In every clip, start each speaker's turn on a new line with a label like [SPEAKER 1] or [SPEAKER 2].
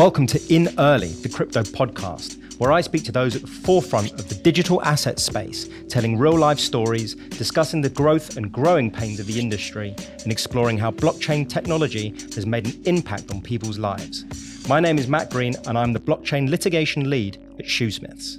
[SPEAKER 1] Welcome to In Early, the crypto podcast, where I speak to those at the forefront of the digital asset space, telling real life stories, discussing the growth and growing pains of the industry, and exploring how blockchain technology has made an impact on people's lives. My name is Matt Green, and I'm the blockchain litigation lead at Shoosmiths.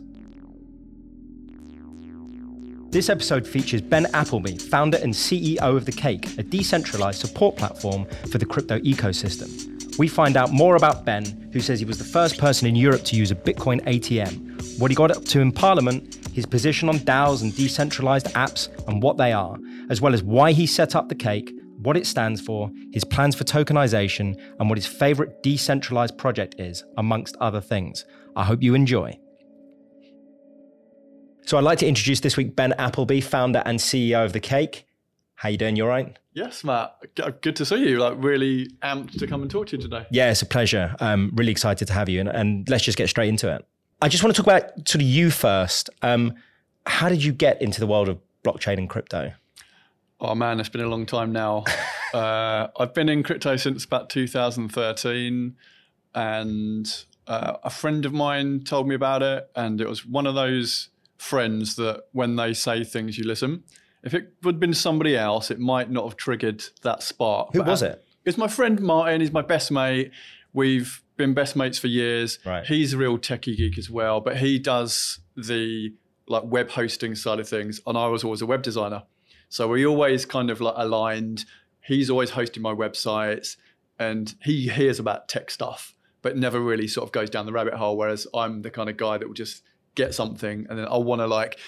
[SPEAKER 1] This episode features Ben Appleby, founder and CEO of The Cake, a decentralized support platform for the crypto ecosystem. We find out more about Ben, who says he was the first person in Europe to use a Bitcoin ATM, what he got up to in Parliament, his position on DAOs and decentralized apps and what they are, as well as why he set up the cake, what it stands for, his plans for tokenization, and what his favorite decentralized project is, amongst other things. I hope you enjoy. So I'd like to introduce this week Ben Appleby, founder and CEO of The Cake. How you doing? You all right?
[SPEAKER 2] Yes, Matt. Good to see you. Like really amped to come and talk to you today.
[SPEAKER 1] Yeah, it's a pleasure. I'm really excited to have you, and, and let's just get straight into it. I just want to talk about sort of you first. Um, how did you get into the world of blockchain and crypto?
[SPEAKER 2] Oh man, it's been a long time now. uh, I've been in crypto since about 2013, and uh, a friend of mine told me about it, and it was one of those friends that when they say things, you listen. If it would have been somebody else, it might not have triggered that spark.
[SPEAKER 1] Who but was it?
[SPEAKER 2] It's my friend Martin. He's my best mate. We've been best mates for years.
[SPEAKER 1] Right.
[SPEAKER 2] He's a real techie geek as well, but he does the like web hosting side of things, and I was always a web designer. So we always kind of like aligned. He's always hosting my websites, and he hears about tech stuff, but never really sort of goes down the rabbit hole. Whereas I'm the kind of guy that will just get something and then I want to like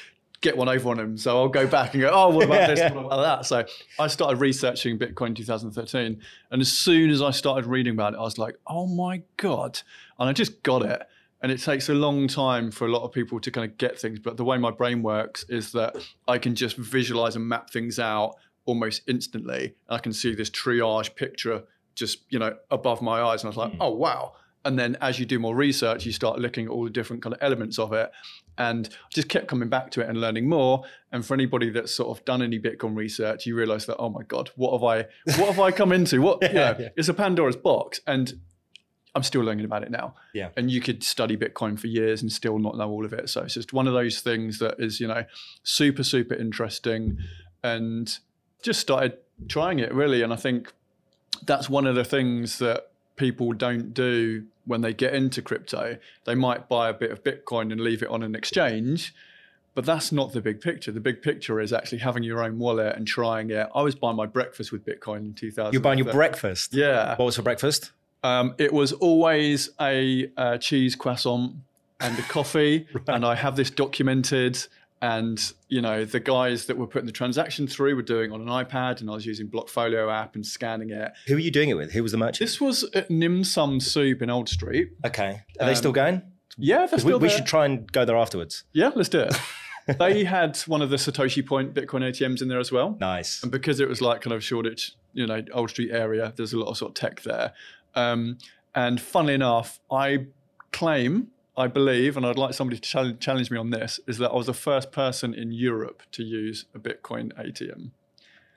[SPEAKER 2] get one over on him. So I'll go back and go, oh, what about this? What about that? So I started researching Bitcoin in 2013. And as soon as I started reading about it, I was like, oh my God. And I just got it. And it takes a long time for a lot of people to kind of get things. But the way my brain works is that I can just visualize and map things out almost instantly. I can see this triage picture just, you know, above my eyes. And I was like, mm. oh, wow. And then as you do more research, you start looking at all the different kind of elements of it and just kept coming back to it and learning more. And for anybody that's sort of done any bitcoin research you realize that oh my god what have i what have i come into? What yeah, you know, yeah. it's a pandora's box. And i'm still learning about it now.
[SPEAKER 1] Yeah.
[SPEAKER 2] And you could study bitcoin for years and still not know all of it. So it's just one of those things that is you know super super interesting. And just started trying it really. And i think that's one of the things that people don't do when they get into crypto. They might buy a bit of Bitcoin and leave it on an exchange, but that's not the big picture. The big picture is actually having your own wallet and trying it. I was buying my breakfast with Bitcoin in 2000.
[SPEAKER 1] You're buying your breakfast?
[SPEAKER 2] Yeah.
[SPEAKER 1] What was for breakfast?
[SPEAKER 2] Um, it was always a, a cheese croissant and a coffee, right. and I have this documented and you know the guys that were putting the transaction through were doing on an iPad, and I was using Blockfolio app and scanning it.
[SPEAKER 1] Who were you doing it with? Who was the merchant?
[SPEAKER 2] This was at Nim Sum Soup in Old Street.
[SPEAKER 1] Okay, are um, they still going?
[SPEAKER 2] Yeah, they're still
[SPEAKER 1] we, we should try and go there afterwards.
[SPEAKER 2] Yeah, let's do it. they had one of the Satoshi Point Bitcoin ATMs in there as well.
[SPEAKER 1] Nice.
[SPEAKER 2] And because it was like kind of Shoreditch, you know, Old Street area, there's a lot of sort of tech there. Um, and funnily enough, I claim I believe, and I'd like somebody to challenge, me on this, is that I was the first person in Europe to use a Bitcoin ATM.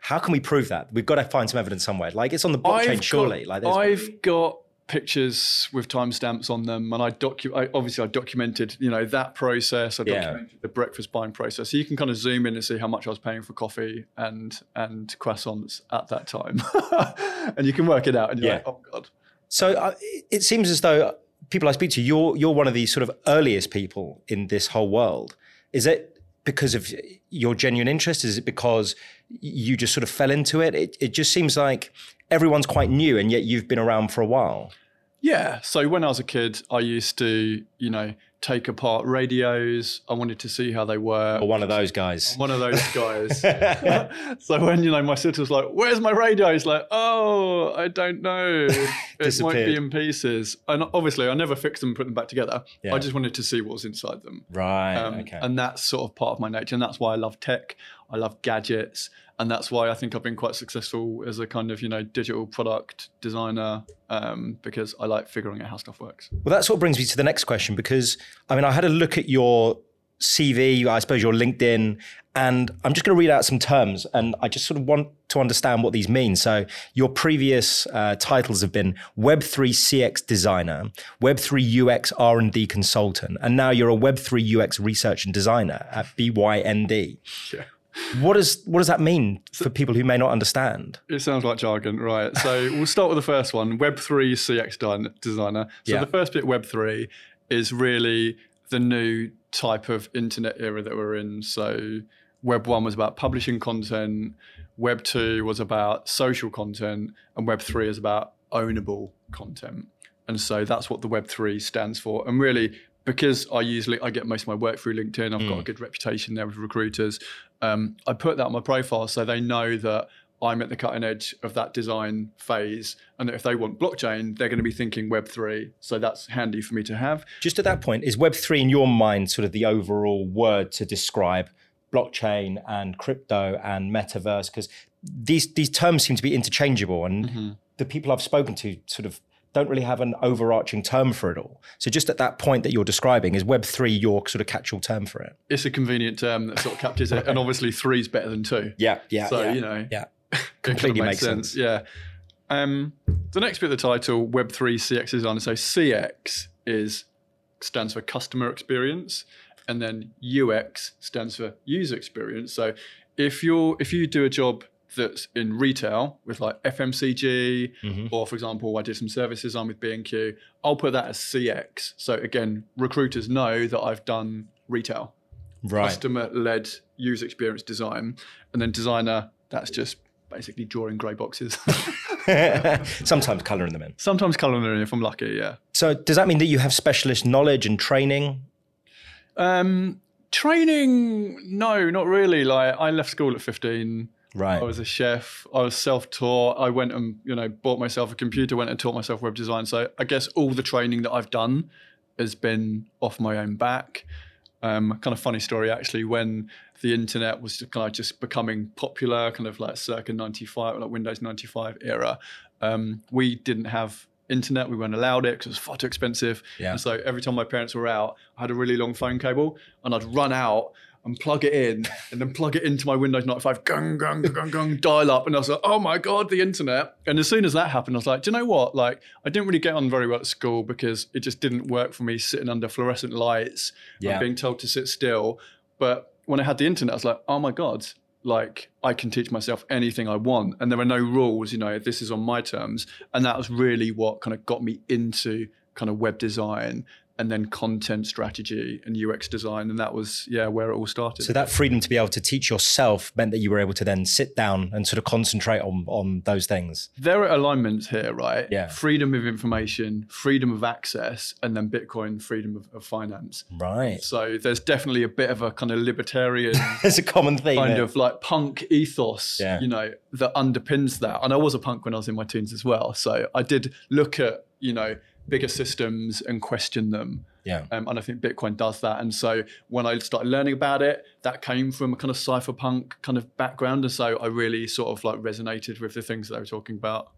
[SPEAKER 1] How can we prove that? We've got to find some evidence somewhere. Like it's on the blockchain, I've surely.
[SPEAKER 2] Got, like I've got pictures with timestamps on them, and I docu- I, obviously I documented, you know, that process. I documented yeah. the breakfast buying process, so you can kind of zoom in and see how much I was paying for coffee and and croissants at that time, and you can work it out. And you're yeah. like, oh god.
[SPEAKER 1] So uh, it seems as though people I speak to, you're you're one of the sort of earliest people in this whole world. Is it because of your genuine interest? Is it because you just sort of fell into it? It, it just seems like everyone's quite new, and yet you've been around for a while.
[SPEAKER 2] Yeah. So when I was a kid, I used to, you know, take apart radios. I wanted to see how they were.
[SPEAKER 1] Or one of those guys.
[SPEAKER 2] One of those guys. so when you know my sister's like, "Where's my radio?" He's like, "Oh, I don't know. it might be in pieces." And obviously, I never fixed them and put them back together. Yeah. I just wanted to see what was inside them.
[SPEAKER 1] Right. Um, okay.
[SPEAKER 2] And that's sort of part of my nature, and that's why I love tech. I love gadgets and that's why I think I've been quite successful as a kind of you know digital product designer um, because I like figuring out how stuff works.
[SPEAKER 1] Well, that sort of brings me to the next question because I mean I had a look at your CV, I suppose your LinkedIn, and I'm just going to read out some terms, and I just sort of want to understand what these mean. So, your previous uh, titles have been Web3 CX designer, Web3 UX R&D consultant, and now you're a Web3 UX research and designer at BYND. Yeah. What does what does that mean for people who may not understand?
[SPEAKER 2] It sounds like jargon, right? So we'll start with the first one: Web three CX designer. So yeah. the first bit, Web three, is really the new type of internet era that we're in. So Web 1 was about publishing content, Web 2 was about social content, and Web 3 is about ownable content. And so that's what the Web 3 stands for. And really, because I usually I get most of my work through LinkedIn, I've mm. got a good reputation there with recruiters. Um, I put that on my profile so they know that I'm at the cutting edge of that design phase. And that if they want blockchain, they're going to be thinking Web3. So that's handy for me to have.
[SPEAKER 1] Just at that point, is Web3 in your mind sort of the overall word to describe blockchain and crypto and metaverse? Because these, these terms seem to be interchangeable. And mm-hmm. the people I've spoken to sort of don't really have an overarching term for it all. So just at that point that you're describing, is Web three your sort of catch-all term for it?
[SPEAKER 2] It's a convenient term that sort of captures it, and obviously three is better than two.
[SPEAKER 1] Yeah, yeah.
[SPEAKER 2] So
[SPEAKER 1] yeah,
[SPEAKER 2] you know,
[SPEAKER 1] yeah, completely makes sense. sense.
[SPEAKER 2] Yeah. Um, the next bit of the title, Web3 CX designer. So CX is stands for customer experience, and then UX stands for user experience. So if you're if you do a job that's in retail with like FMCG, mm-hmm. or for example, I did some services on with B&Q, I'll put that as CX. So again, recruiters know that I've done retail, right. customer-led user experience design, and then designer. That's just basically drawing grey boxes.
[SPEAKER 1] Sometimes colouring them in.
[SPEAKER 2] Sometimes colouring them in if I'm lucky, yeah.
[SPEAKER 1] So does that mean that you have specialist knowledge and training?
[SPEAKER 2] Um, training, no, not really. Like I left school at 15.
[SPEAKER 1] Right.
[SPEAKER 2] I was a chef. I was self-taught. I went and you know bought myself a computer. Went and taught myself web design. So I guess all the training that I've done has been off my own back. Um, kind of funny story actually. When the internet was kind of just becoming popular, kind of like circa 95, like Windows 95 era. Um, we didn't have internet. We weren't allowed it because it was far too expensive. Yeah. And so every time my parents were out, I had a really long phone cable and I'd run out and plug it in and then plug it into my Windows 95, gung, gung, gung, gung, dial up. And I was like, oh my God, the internet. And as soon as that happened, I was like, do you know what? Like, I didn't really get on very well at school because it just didn't work for me sitting under fluorescent lights yeah. and being told to sit still. But when I had the internet, I was like, oh my God, like I can teach myself anything I want. And there are no rules, you know, this is on my terms. And that was really what kind of got me into kind of web design and then content strategy and UX design. And that was, yeah, where it all started.
[SPEAKER 1] So that freedom to be able to teach yourself meant that you were able to then sit down and sort of concentrate on, on those things.
[SPEAKER 2] There are alignments here, right?
[SPEAKER 1] Yeah.
[SPEAKER 2] Freedom of information, freedom of access, and then Bitcoin, freedom of, of finance.
[SPEAKER 1] Right.
[SPEAKER 2] So there's definitely a bit of a kind of libertarian.
[SPEAKER 1] There's a common theme.
[SPEAKER 2] Kind of like punk ethos, yeah. you know, that underpins that. And I was a punk when I was in my teens as well. So I did look at, you know, bigger systems and question them.
[SPEAKER 1] Yeah.
[SPEAKER 2] Um, and I think Bitcoin does that. And so when I started learning about it, that came from a kind of cypherpunk kind of background. And so I really sort of like resonated with the things that they were talking about.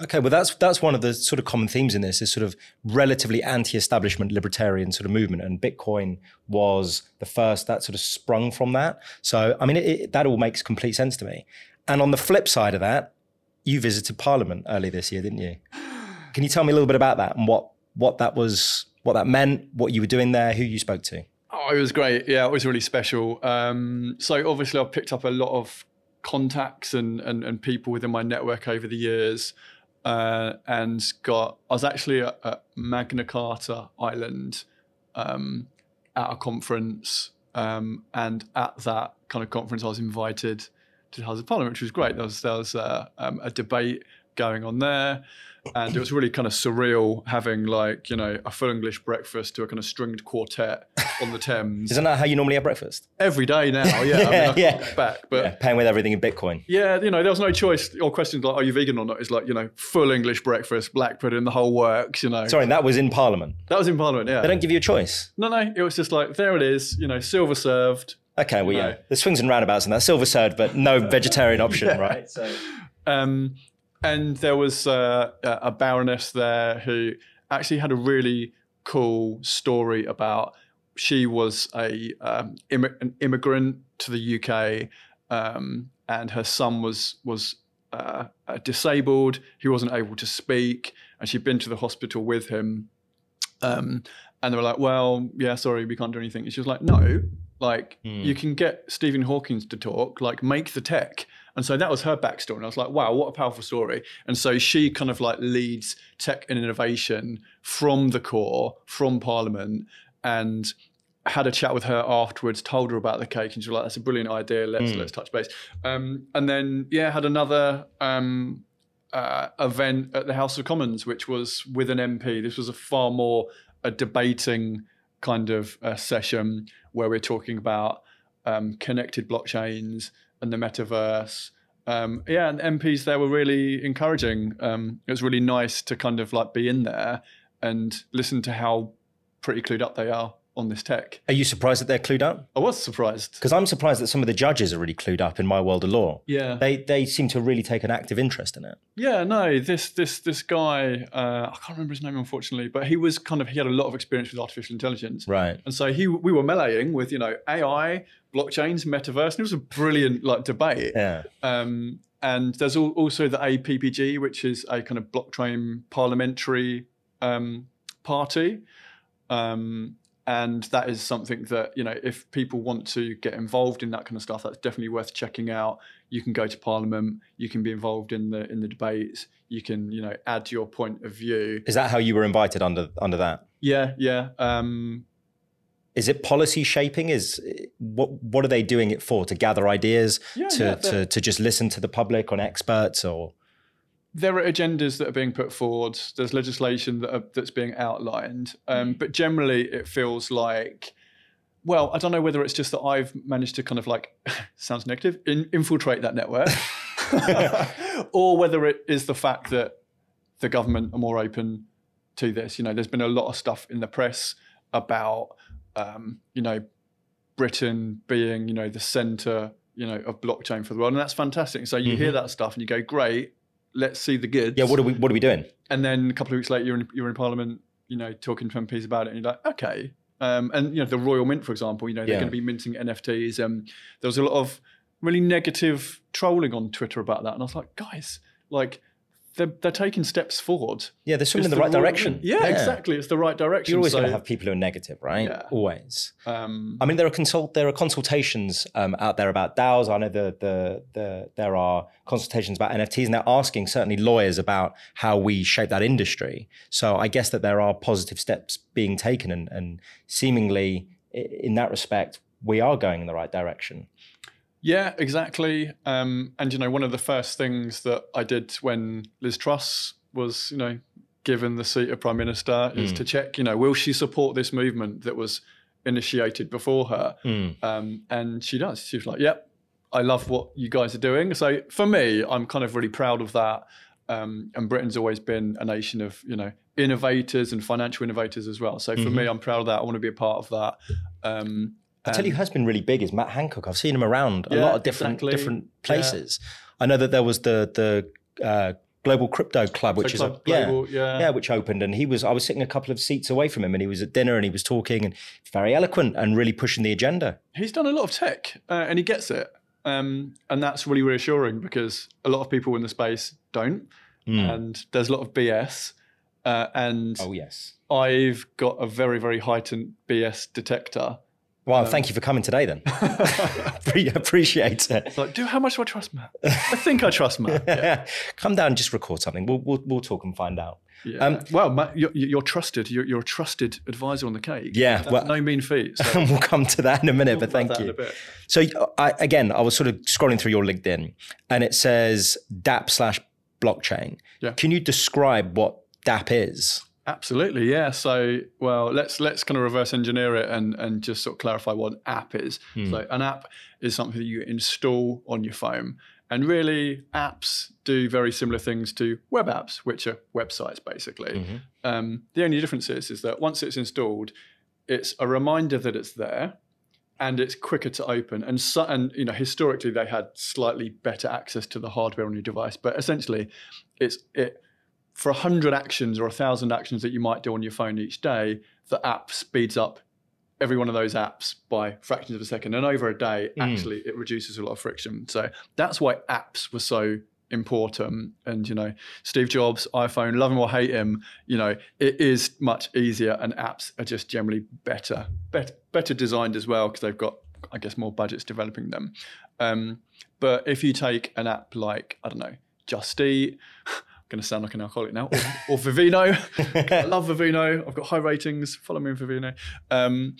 [SPEAKER 1] Okay, well that's that's one of the sort of common themes in this is sort of relatively anti-establishment libertarian sort of movement, and Bitcoin was the first that sort of sprung from that. So I mean, it, it, that all makes complete sense to me. And on the flip side of that, you visited Parliament early this year, didn't you? Can you tell me a little bit about that and what what that was, what that meant, what you were doing there, who you spoke to?
[SPEAKER 2] Oh, it was great. Yeah, it was really special. Um, so obviously, I've picked up a lot of contacts and, and, and people within my network over the years, uh, and got. I was actually at, at Magna Carta Island um, at a conference, um, and at that kind of conference, I was invited to the House of Parliament, which was great. There was there was uh, um, a debate going on there and it was really kind of surreal having like you know a full English breakfast to a kind of stringed quartet on the Thames.
[SPEAKER 1] Isn't that how you normally have breakfast?
[SPEAKER 2] Every day now, yeah. yeah, I mean, yeah. Back, but yeah,
[SPEAKER 1] paying with everything in Bitcoin.
[SPEAKER 2] Yeah, you know, there was no choice. Or questions like, "Are you vegan or not?" Is like you know, full English breakfast, black pudding, the whole works. You know.
[SPEAKER 1] Sorry, that was in Parliament.
[SPEAKER 2] That was in Parliament. Yeah.
[SPEAKER 1] They don't give you a choice.
[SPEAKER 2] No, no. It was just like there it is. You know, silver served.
[SPEAKER 1] Okay, well, yeah. There's swings and roundabouts and that. Silver served, but no vegetarian option, yeah. right? So.
[SPEAKER 2] Um, and there was uh, a baroness there who actually had a really cool story about she was a um, immi- an immigrant to the UK, um, and her son was was uh, disabled. He wasn't able to speak, and she'd been to the hospital with him. Um, and they were like, "Well, yeah, sorry, we can't do anything." And she was like, "No, like you can get Stephen Hawking to talk. Like, make the tech." And so that was her backstory. And I was like, "Wow, what a powerful story!" And so she kind of like leads tech and innovation from the core, from Parliament, and had a chat with her afterwards, told her about the cake, and she was like, "That's a brilliant idea. Let's let's touch base." Um, and then yeah, had another um, uh, event at the House of Commons, which was with an MP. This was a far more a debating kind of uh, session where we're talking about um, connected blockchains and the metaverse. Um, yeah, and MPs there were really encouraging. Um, it was really nice to kind of like be in there and listen to how pretty clued up they are on this tech.
[SPEAKER 1] Are you surprised that they're clued up?
[SPEAKER 2] I was surprised.
[SPEAKER 1] Because I'm surprised that some of the judges are really clued up in my world of law.
[SPEAKER 2] Yeah.
[SPEAKER 1] They they seem to really take an active interest in it.
[SPEAKER 2] Yeah, no, this this this guy, uh, I can't remember his name unfortunately, but he was kind of he had a lot of experience with artificial intelligence,
[SPEAKER 1] Right.
[SPEAKER 2] and so he we were meleeing with you know AI, blockchains, metaverse, and it was a brilliant like debate.
[SPEAKER 1] Yeah.
[SPEAKER 2] Um, and there's also the APPG, which is a kind of blockchain parliamentary um, party. Um, and that is something that, you know, if people want to get involved in that kind of stuff, that's definitely worth checking out. You can go to Parliament, you can be involved in the in the debates, you can, you know, add your point of view.
[SPEAKER 1] Is that how you were invited under under that?
[SPEAKER 2] Yeah, yeah. Um,
[SPEAKER 1] Is it policy shaping? Is what what are they doing it for? To gather ideas,
[SPEAKER 2] Yeah,
[SPEAKER 1] to,
[SPEAKER 2] yeah,
[SPEAKER 1] to to just listen to the public on experts or
[SPEAKER 2] there are agendas that are being put forward. There's legislation that are, that's being outlined, um, but generally it feels like, well, I don't know whether it's just that I've managed to kind of like sounds negative in, infiltrate that network, or whether it is the fact that the government are more open to this. You know, there's been a lot of stuff in the press about, um, you know, Britain being, you know, the center, you know, of blockchain for the world, and that's fantastic. So you hear that stuff and you go, great, let's see the goods.
[SPEAKER 1] yeah, what are we what are we doing?
[SPEAKER 2] and then a couple of weeks later, you're in, you're in Parliament, you know, talking to MPs about it, and you're like, okay. Um, and you know, the Royal Mint, for example, you know, they're
[SPEAKER 1] Yeah.
[SPEAKER 2] going to be minting NFTs. Um, there was a lot of really negative trolling on Twitter about that, and I was like, guys, like they're, they're taking steps forward.
[SPEAKER 1] Yeah, they're swimming in
[SPEAKER 2] It's
[SPEAKER 1] the right
[SPEAKER 2] Royal
[SPEAKER 1] direction.
[SPEAKER 2] Mint. Yeah, exactly. It's the right direction.
[SPEAKER 1] You're always
[SPEAKER 2] So,
[SPEAKER 1] going to have people who are negative, right?
[SPEAKER 2] Yeah.
[SPEAKER 1] Always.
[SPEAKER 2] um,
[SPEAKER 1] I mean, there are consult there are consultations um, out there about DAOs. I know the, the the there are consultations about NFTs, and they're asking certainly lawyers about how we shape that industry. So I guess that there are positive steps being taken, and, and seemingly in that respect, we are going in the right direction.
[SPEAKER 2] Yeah, exactly. Um, and you know, one of the first things that I did when Liz Truss was, you know, given the seat of prime minister is to check, you know, will she support this movement that was initiated before her? Um, and she does. She was like, "Yep, I love what you guys are doing." So for me, I'm kind of really proud of that. Um, and Britain's always been a nation of, you know, innovators and financial innovators as well. So for me, I'm proud of that. I want to be a part of that. Um,
[SPEAKER 1] I tell you, who has been really big is Matt Hancock. I've seen him around a lot of different
[SPEAKER 2] exactly.
[SPEAKER 1] different places. I know that there was the the uh, Global Crypto Club, which is a, yeah,
[SPEAKER 2] Global, yeah.
[SPEAKER 1] yeah, which opened, and he was. I was sitting a couple of seats away from him, and he was at dinner, and he was talking, and very eloquent, and really pushing the agenda.
[SPEAKER 2] he's done a lot of tech uh, and he gets it. Um, and that's really reassuring because a lot of people in the space don't. And there's a lot of BS. Uh, and
[SPEAKER 1] Oh yes.
[SPEAKER 2] I've got a very, very heightened BS detector.
[SPEAKER 1] Well, thank you for coming today. Then Pre- appreciate it.
[SPEAKER 2] It's like, do how much do I trust Matt? I think I trust Matt. Yeah.
[SPEAKER 1] Come down and just record something. We'll we'll, we'll talk and find out.
[SPEAKER 2] Yeah.
[SPEAKER 1] Um,
[SPEAKER 2] well, Matt, you're, you're trusted. You're, you're a trusted advisor on the cake.
[SPEAKER 1] Yeah,
[SPEAKER 2] That's
[SPEAKER 1] well-
[SPEAKER 2] no mean feat. So
[SPEAKER 1] we'll come to that in a minute. but thank you. So I, again, I was sort of scrolling through your LinkedIn, and it says DAP slash blockchain.
[SPEAKER 2] Yeah.
[SPEAKER 1] Can you describe what DAP is?
[SPEAKER 2] Absolutely, yeah. So, well, let's let's kind of reverse engineer it and and just sort of clarify what an app is. So, an app is something that you install on your phone, and really, apps do very similar things to web apps, which are websites basically. Um, the only difference is is that once it's installed, it's a reminder that it's there, and it's quicker to open. And so, and you know, historically they had slightly better access to the hardware on your device, but essentially, it's it for 100 actions or 1,000 actions that you might do on your phone each day, the app speeds up every one of those apps by fractions of a second. And over a day, actually, it reduces a lot of friction. So that's why apps were so important. And, you know, Steve Jobs, iPhone, love him or hate him, you know, it is much easier and apps are just generally better, better, better designed as well because they've got, I guess, more budgets developing them. Um, but if you take an app like, I don't know, Just Eat, going to sound like an alcoholic now, or, or Vivino. I love Vivino. I've got high ratings. Follow me on Vivino. Um,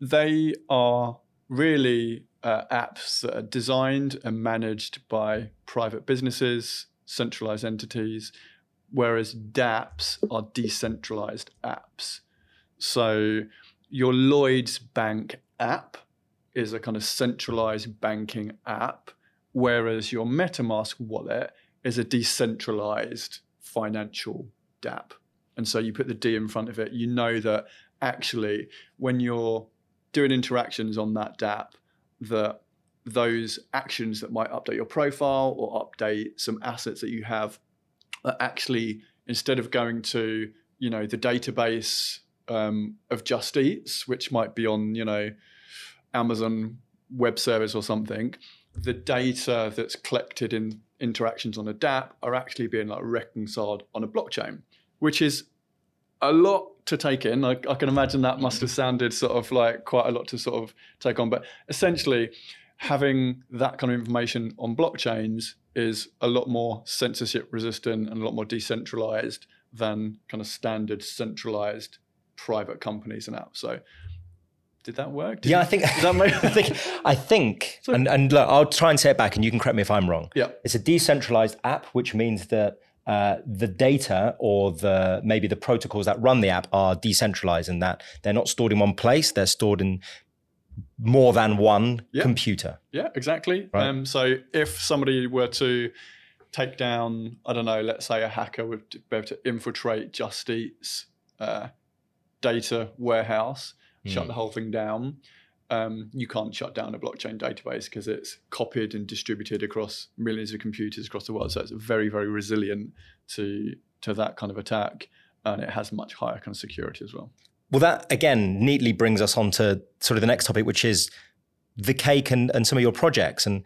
[SPEAKER 2] they are really uh, apps that are designed and managed by private businesses, centralized entities, whereas dApps are decentralized apps. So your Lloyds Bank app is a kind of centralized banking app, whereas your MetaMask wallet is a decentralized financial dApp. And so you put the D in front of it, you know that actually when you're doing interactions on that dApp, that those actions that might update your profile or update some assets that you have are actually instead of going to you know the database um, of Just Eats, which might be on you know Amazon Web Service or something, the data that's collected in interactions on a dApp are actually being like reconciled on a blockchain, which is a lot to take in. I, I, can imagine that must have sounded sort of like quite a lot to sort of take on. But essentially, having that kind of information on blockchains is a lot more censorship resistant and a lot more decentralized than kind of standard centralized private companies and apps. So did that work? Did
[SPEAKER 1] yeah,
[SPEAKER 2] you,
[SPEAKER 1] I think. I think. I think. So, and and look, I'll try and say it back, and you can correct me if I'm wrong.
[SPEAKER 2] Yeah.
[SPEAKER 1] It's a decentralized app, which means that uh, the data or the maybe the protocols that run the app are decentralized, and that they're not stored in one place. They're stored in more than one yeah. computer.
[SPEAKER 2] Yeah, exactly. Right. Um, so if somebody were to take down, I don't know, let's say a hacker would be able to infiltrate Just Eat's uh, data warehouse mm. shut the whole thing down. Um, you can't shut down a blockchain database because it's copied and distributed across millions of computers across the world. So it's very, very resilient to to that kind of attack, and it has much higher kind of security as well.
[SPEAKER 1] Well, that again neatly brings us on to sort of the next topic, which is the cake and, and some of your projects. And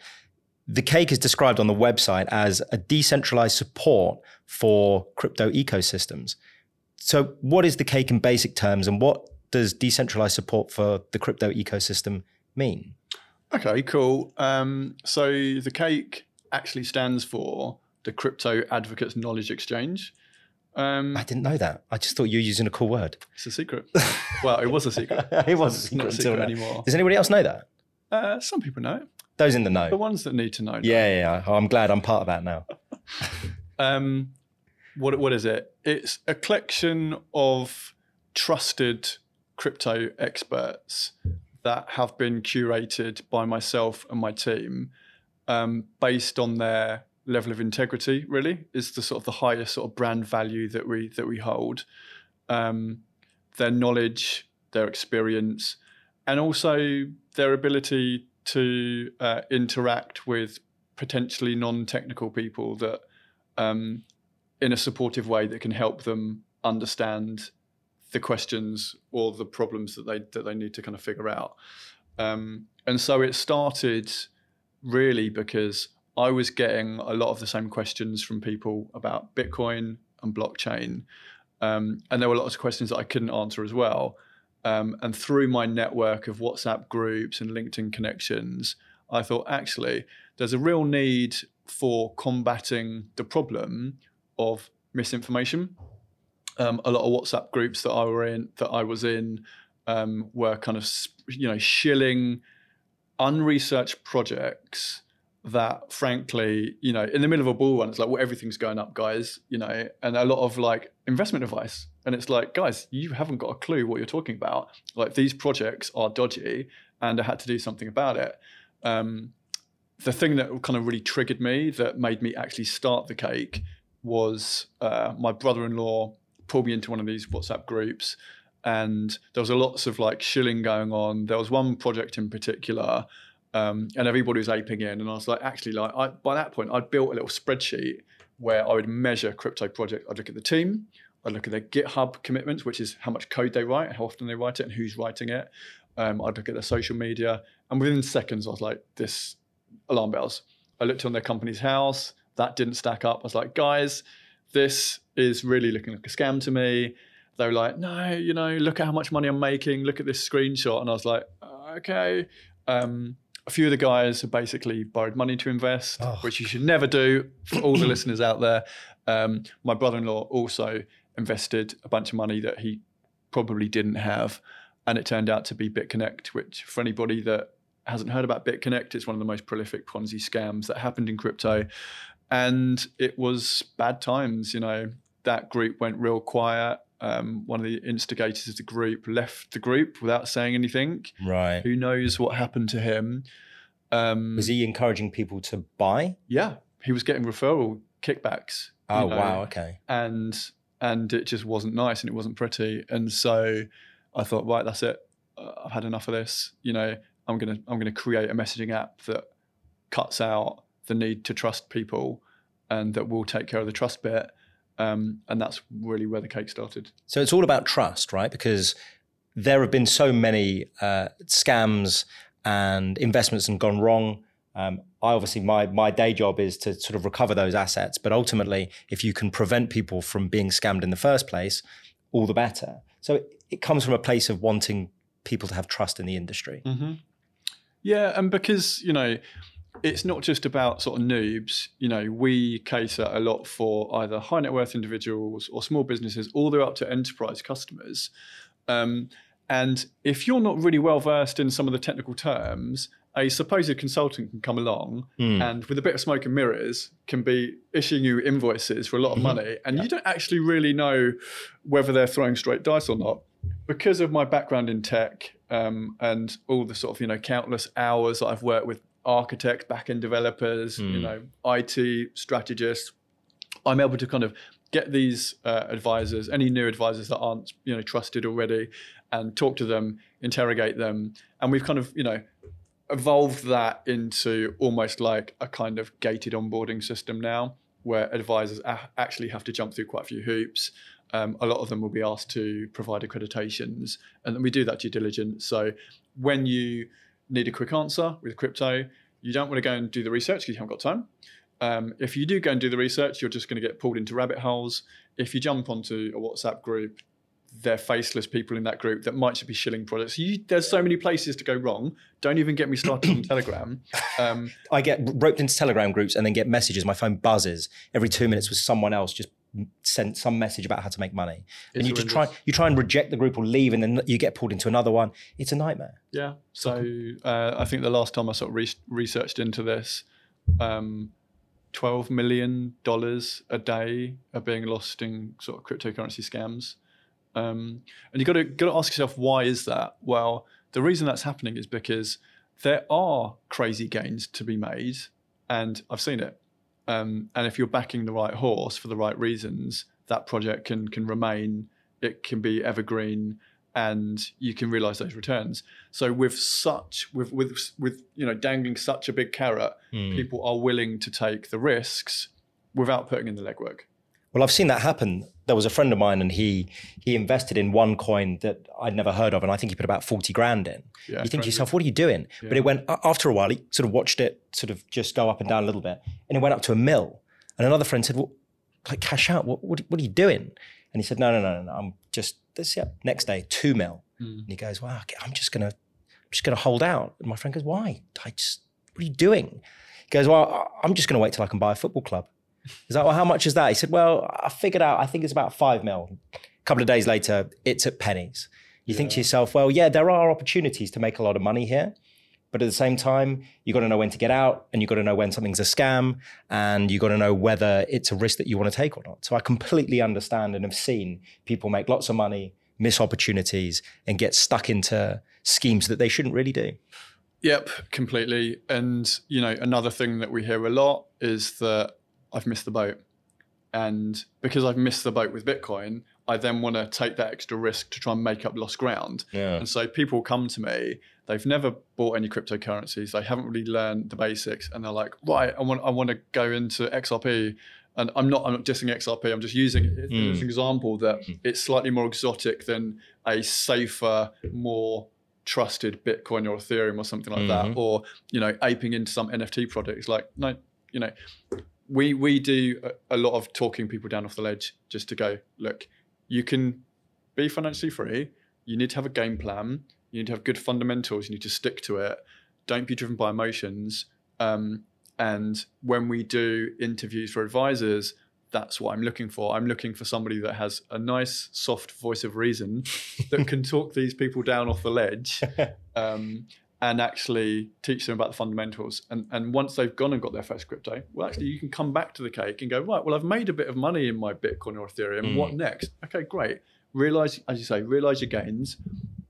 [SPEAKER 1] the cake is described on the website as a decentralized support for crypto ecosystems. So, what is the cake in basic terms, and what does decentralized support for the crypto ecosystem mean?
[SPEAKER 2] Okay, cool. Um, so the cake actually stands for the Crypto Advocates Knowledge Exchange.
[SPEAKER 1] Um, I didn't know that. I just thought you were using a cool word.
[SPEAKER 2] It's a secret. well, it was a secret.
[SPEAKER 1] it was a secret,
[SPEAKER 2] secret anymore.
[SPEAKER 1] Does anybody else know that?
[SPEAKER 2] Uh, some people know.
[SPEAKER 1] Those in the know.
[SPEAKER 2] The ones that need to know.
[SPEAKER 1] Yeah, yeah, yeah. Oh, I'm glad I'm part of that now.
[SPEAKER 2] um, what what is it? It's a collection of trusted crypto experts that have been curated by myself and my team um, based on their level of integrity really is the sort of the highest sort of brand value that we that we hold. Um, their knowledge their experience and also their ability to uh, interact with potentially non-technical people that um, in a supportive way that can help them understand the questions or the problems that they that they need to kind of figure out. Um, and so it started really because I was getting a lot of the same questions from people about Bitcoin and blockchain, um, and there were lots of questions that I couldn't answer as well. Um, and through my network of WhatsApp groups and LinkedIn connections, I thought actually there's a real need for combating the problem of misinformation um, a lot of WhatsApp groups that I were in that I was in um, were kind of you know shilling unresearched projects that frankly you know in the middle of a bull run it's like well everything's going up guys you know and a lot of like investment advice. And it's like guys you haven't got a clue what you're talking about. Like these projects are dodgy and i had to do something about it. Um, the thing that kind of really triggered me that made me actually start the cake was uh, my brother-in-law pulled me into one of these WhatsApp groups, and there was a lots of like shilling going on. There was one project in particular, um, and everybody was aping in, and I was like, actually, like I, by that point, I'd built a little spreadsheet where I would measure crypto projects. I'd look at the team, I'd look at their GitHub commitments, which is how much code they write, how often they write it, and who's writing it. Um, I'd look at their social media, and within seconds, I was like, "This alarm bells." I looked on their Companies House. That didn't stack up. I was like, "Guys, this is really looking like a scam to me." They were like, "No, you know, look at how much money I'm making. Look at this screenshot." And I was like, "Okay." Um, a few of the guys have basically borrowed money to invest,
[SPEAKER 1] Oh.
[SPEAKER 2] which you should never do for all the listeners out there. Um, my brother in law also invested a bunch of money that he probably didn't have. And it turned out to be BitConnect, which, for anybody that hasn't heard about BitConnect, it's one of the most prolific Ponzi scams that happened in crypto. And it was bad times. You know, that group went real quiet. Um, one of the instigators of the group left the group without saying anything.
[SPEAKER 1] Right.
[SPEAKER 2] Who knows what happened to him? Um,
[SPEAKER 1] Was he encouraging people to buy?
[SPEAKER 2] yeah, he was getting referral kickbacks. you
[SPEAKER 1] Oh
[SPEAKER 2] know,
[SPEAKER 1] wow. Okay.
[SPEAKER 2] And and it just wasn't nice and it wasn't pretty. And so I thought, right, that's it. Uh, I've had enough of this. You know, I'm gonna I'm gonna create a messaging app that cuts out the need to trust people and that will take care of the trust bit. Um, and that's really where the cake started.
[SPEAKER 1] So it's all about trust, right? Because there have been so many uh, scams and investments have gone wrong. Um, I obviously my my day job is to sort of recover those assets, but ultimately, if you can prevent people from being scammed in the first place, all the better. So it, it comes from a place of wanting people to have trust in the industry.
[SPEAKER 2] Mm-hmm. Yeah, and because you know, it's not just about sort of noobs. You know, we cater a lot for either high net worth individuals or small businesses, all the way up to enterprise customers. Um, and if you're not really well versed in some of the technical terms, a supposed consultant can come along
[SPEAKER 1] Hmm.
[SPEAKER 2] and with a bit of smoke and mirrors can be issuing you invoices for a lot of money and you don't actually really know whether they're throwing straight dice or not because of my background in tech um, and all the sort of you know countless hours that i've worked with architects back-end developers you know it strategists. I'm able to kind of get these uh, advisors any new advisors that aren't you know trusted already and talk to them interrogate them and we've kind of you know evolved that into almost like a kind of gated onboarding system now where advisors a- actually have to jump through quite a few hoops. Um, a lot of them will be asked to provide accreditations and then we do that due diligence. So when you need a quick answer with crypto you don't want to go and do the research because you haven't got time um, if you do go and do the research you're just going to get pulled into rabbit holes if you jump onto a whatsapp group they're faceless people in that group that might just be shilling products. You, there's so many places to go wrong. Don't even get me started on Telegram. Um,
[SPEAKER 1] I get roped into Telegram groups and then get messages. My phone buzzes every two minutes with someone else just sent some message about how to make money. and
[SPEAKER 2] It's
[SPEAKER 1] you just try you try and reject the group or leave, and then you get pulled into another one. It's a nightmare.
[SPEAKER 2] yeah. So uh, I think the last time I sort of re- researched into this, um, twelve million dollars a day are being lost in sort of cryptocurrency scams. Um, and you got to got to ask yourself why is that? Well, the reason that's happening is because there are crazy gains to be made, and I've seen it. Um, and if you're backing the right horse for the right reasons, that project can can remain. It can be evergreen, and you can realize those returns. So with such with with with you know dangling such a big carrot, people are willing to take the risks without putting in the legwork.
[SPEAKER 1] Well, I've seen that happen. There was a friend of mine, and he he invested in one coin that I'd never heard of, and I think he put about forty grand in.
[SPEAKER 2] Yeah,
[SPEAKER 1] you think to yourself, what are you doing? But it went after a while. He sort of watched it sort of just go up and down a little bit, and it went up to a mill. And another friend said, "Well, like cash out. What what, what are you doing?" And he said, "No, no, no, no. no. I'm just this. Yeah, next day, two mil." Hmm. And he goes, "Wow, I'm just gonna, I'm just gonna hold out." And my friend goes, "Why? I just, what are you doing?" He goes, "Well, I'm just gonna wait till I can buy a football club." He's like, "Well, how much is that?" He said, "Well, I figured out. I think it's about five mil." A couple of days later, it's at pennies. You think to yourself, "Well, yeah, there are opportunities to make a lot of money here." But at the same time, you've got to know when to get out and you've got to know when something's a scam and you've got to know whether it's a risk that you want to take or not. So I completely understand and have seen people make lots of money, miss opportunities, and get stuck into schemes that they shouldn't really do.
[SPEAKER 2] Yep, completely. And you know, another thing that we hear a lot is that I've missed the boat. And because I've missed the boat with Bitcoin, I then want to take that extra risk to try and make up lost ground.
[SPEAKER 1] Yeah.
[SPEAKER 2] And so people come to me, they've never bought any cryptocurrencies, they haven't really learned the basics, and they're like, right, I want I want to go into XRP. And I'm not I'm not dissing XRP, I'm just using it as an example that it's slightly more exotic than a safer, more trusted Bitcoin or Ethereum or something like
[SPEAKER 1] Mhm.
[SPEAKER 2] that, or you know, aping into some NFT project. It's like no, you know, we we do a, a lot of talking people down off the ledge just to go look. You can be financially free. You need to have a game plan. You need to have good fundamentals. You need to stick to it. Don't be driven by emotions. Um, and when we do interviews for advisors, that's what I'm looking for. I'm looking for somebody that has a nice, soft voice of reason that can talk these people down off the ledge um, and actually teach them about the fundamentals. And, and once they've gone and got their first crypto, well, actually, you can come back to the cake and go, right, well, I've made a bit of money in my Bitcoin or Ethereum.
[SPEAKER 1] Mm.
[SPEAKER 2] What next? Okay, great. Realize, as you say, realize your gains,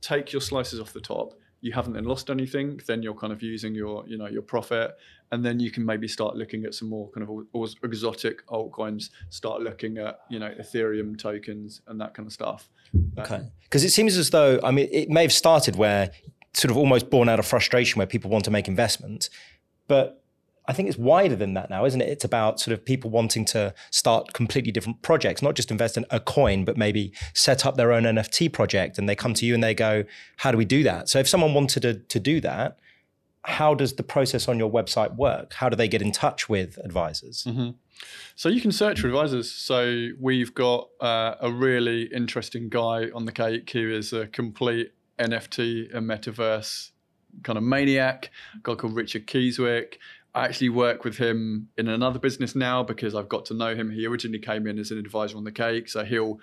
[SPEAKER 2] take your slices off the top. You haven't then lost anything, then you're kind of using your, you know, your profit, and then you can maybe start looking at some more kind of al- al- exotic altcoins. Start looking at, you know, Ethereum tokens and that kind of stuff.
[SPEAKER 1] Okay. Because it seems as though, I mean, it may have started where sort of almost born out of frustration where people want to make investments. But I think it's wider than that now, isn't it? It's about sort of people wanting to start completely different projects, not just invest in a coin, but maybe set up their own NFT project. And they come to you and they go, How do we do that? So if someone wanted to, to do that, how does the process on your website work? How do they get in touch with advisors?
[SPEAKER 2] Mhm. So you can search for advisors. So we've got uh, a really interesting guy on the cake who is a complete NFT and metaverse kind of maniac. A guy called Richard Keyswick. I actually work with him in another business now because I've got to know him. He originally came in as an advisor on the cake, so he'll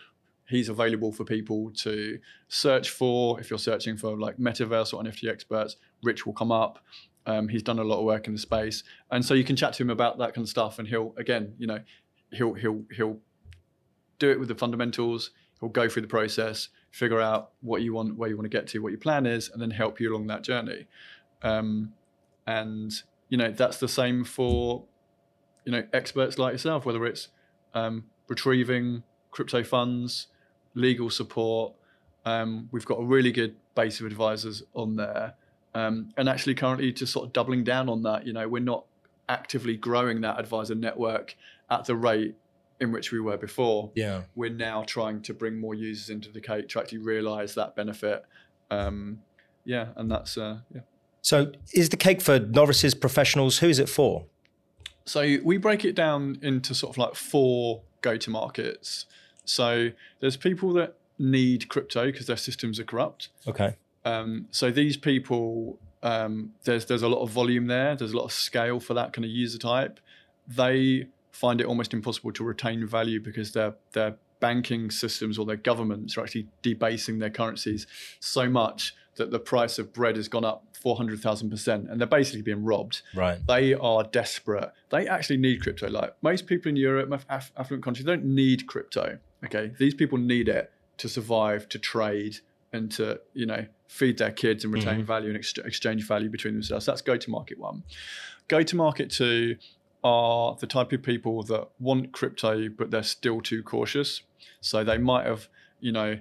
[SPEAKER 2] he's available for people to search for. If you're searching for like metaverse or NFT experts, Rich will come up. Um, he's done a lot of work in the space, and so you can chat to him about that kind of stuff. And he'll again, you know, he'll he'll he'll do it with the fundamentals. He'll go through the process, figure out what you want, where you want to get to, what your plan is, and then help you along that journey. Um, and you know that's the same for you know experts like yourself, whether it's um, retrieving crypto funds, legal support. Um, we've got a really good base of advisors on there, um, and actually currently just sort of doubling down on that. You know, we're not actively growing that advisor network at the rate in which we were before.
[SPEAKER 1] Yeah.
[SPEAKER 2] We're now trying to bring more users into the cake to actually realize that benefit. Um, yeah, and that's uh, yeah.
[SPEAKER 1] So is the cake for novices, professionals? Who is it for?
[SPEAKER 2] So we break it down into sort of like four go-to markets. So there's people that need crypto because their systems are corrupt.
[SPEAKER 1] Okay.
[SPEAKER 2] Um, so these people, um, there's there's a lot of volume there. There's a lot of scale for that kind of user type. They find it almost impossible to retain value because their their banking systems or their governments are actually debasing their currencies so much that the price of bread has gone up 400,000%, and they're basically being robbed
[SPEAKER 1] Right.
[SPEAKER 2] they are desperate. They actually need crypto. Like most people in Europe, aff- affluent countries, don't need crypto. Okay, these people need it to survive, to trade, and to you know feed their kids and retain mm-hmm. value and ex- exchange value between themselves. That's go to market one. Go to market two are the type of people that want crypto, but they're still too cautious. So they might have, you know,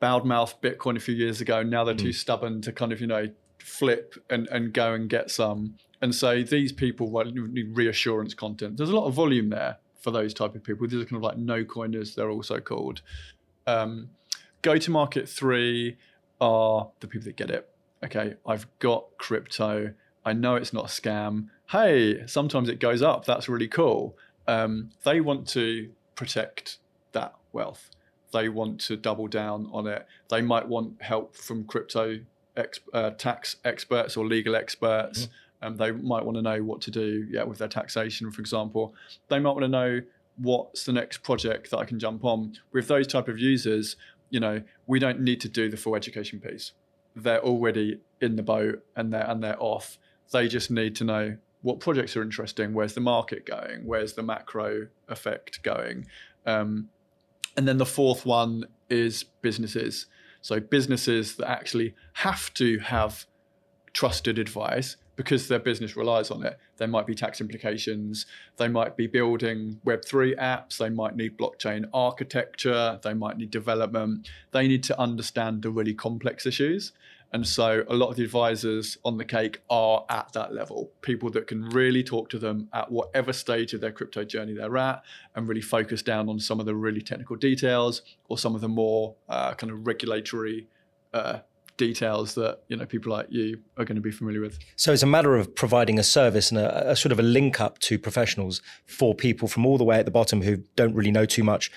[SPEAKER 2] bowed mouth Bitcoin a few years ago. Now they're too stubborn to kind of, you know, flip and, and go and get some. And so these people will need reassurance content. There's a lot of volume there for those type of people. These are kind of like no coiners, they're also called. Um, go to market three are the people that get it. Okay, I've got crypto. I know it's not a scam. Hey, sometimes it goes up. That's really cool. Um, they want to protect that wealth. They want to double down on it. They might want help from crypto ex- uh, tax experts or legal experts. Um, they might want to know what to do, yeah, with their taxation, for example. They might want to know what's the next project that I can jump on. With those type of users, you know, we don't need to do the full education piece. They're already in the boat and they're and they're off. They just need to know what projects are interesting. Where's the market going? Where's the macro effect going? Um, and then the fourth one is businesses. So businesses that actually have to have trusted advice because their business relies on it. There might be tax implications. They might be building Web3 apps. They might need blockchain architecture. They might need development. They need to understand the really complex issues. And so a lot of the advisors on the cake are at that level, people that can really talk to them at whatever stage of their crypto journey they're at and really focus down on some of the really technical details or some of the more uh, kind of regulatory uh, details that you know people like you are going to be familiar with.
[SPEAKER 1] So it's a matter of providing a service and a, a, sort of a link up to professionals for people from all the way at the bottom who don't really know too much,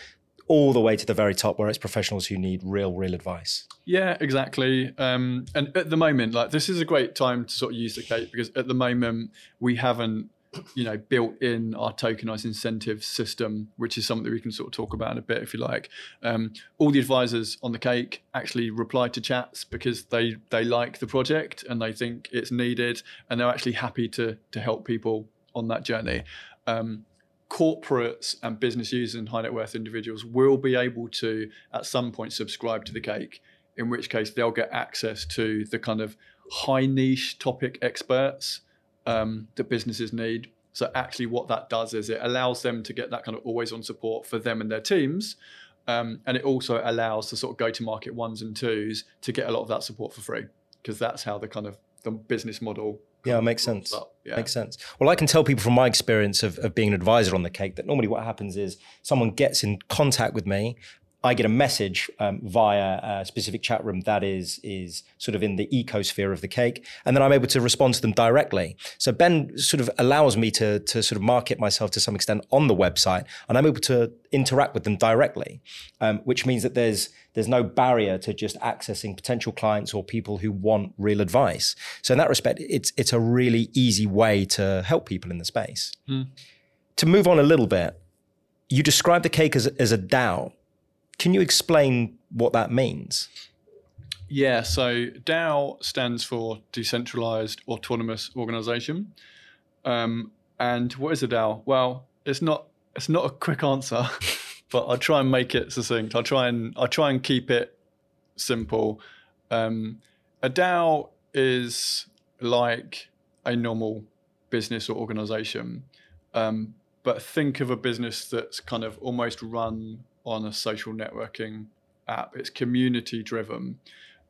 [SPEAKER 1] all the way to the very top where it's professionals who need real, real advice.
[SPEAKER 2] Yeah, exactly. Um, and at the moment, like this is a great time to sort of use the cake because at the moment we haven't you know, built in our tokenized incentive system, which is something that we can sort of talk about in a bit if you like. Um, all the advisors on the cake actually reply to chats because they they like the project and they think it's needed, and they're actually happy to to help people on that journey. Um, corporates and business users and high net worth individuals will be able to at some point subscribe to the cake in which case they'll get access to the kind of high niche topic experts um, that businesses need. So actually, what that does is it allows them to get that kind of always on support for them and their teams. Um, and it also allows the sort of go to market ones and twos to get a lot of that support for free because that's how the kind of the business model
[SPEAKER 1] yeah, it makes sense. Yeah. Makes sense. Well, I can tell people from my experience of, of being an advisor on the cake that normally what happens is someone gets in contact with me I get a message um, via a specific chat room that is is sort of in the ecosphere of the cake, and then I'm able to respond to them directly. So Ben sort of allows me to to sort of market myself to some extent on the website, and I'm able to interact with them directly, um, which means that there's there's no barrier to just accessing potential clients or people who want real advice. So in that respect, it's it's a really easy way to help people in the space. Mm. To move on a little bit, you describe the cake as as a DAO can you explain what that means?
[SPEAKER 2] Yeah, so DAO stands for Decentralized Autonomous Organization. Um, and what is a DAO? Well, it's not it's not a quick answer, but I'll try and make it succinct. I'll try and I'll try and keep it simple. Um, a DAO is like a normal business or organization, um, but think of a business that's kind of almost run on a social networking app. It's community driven.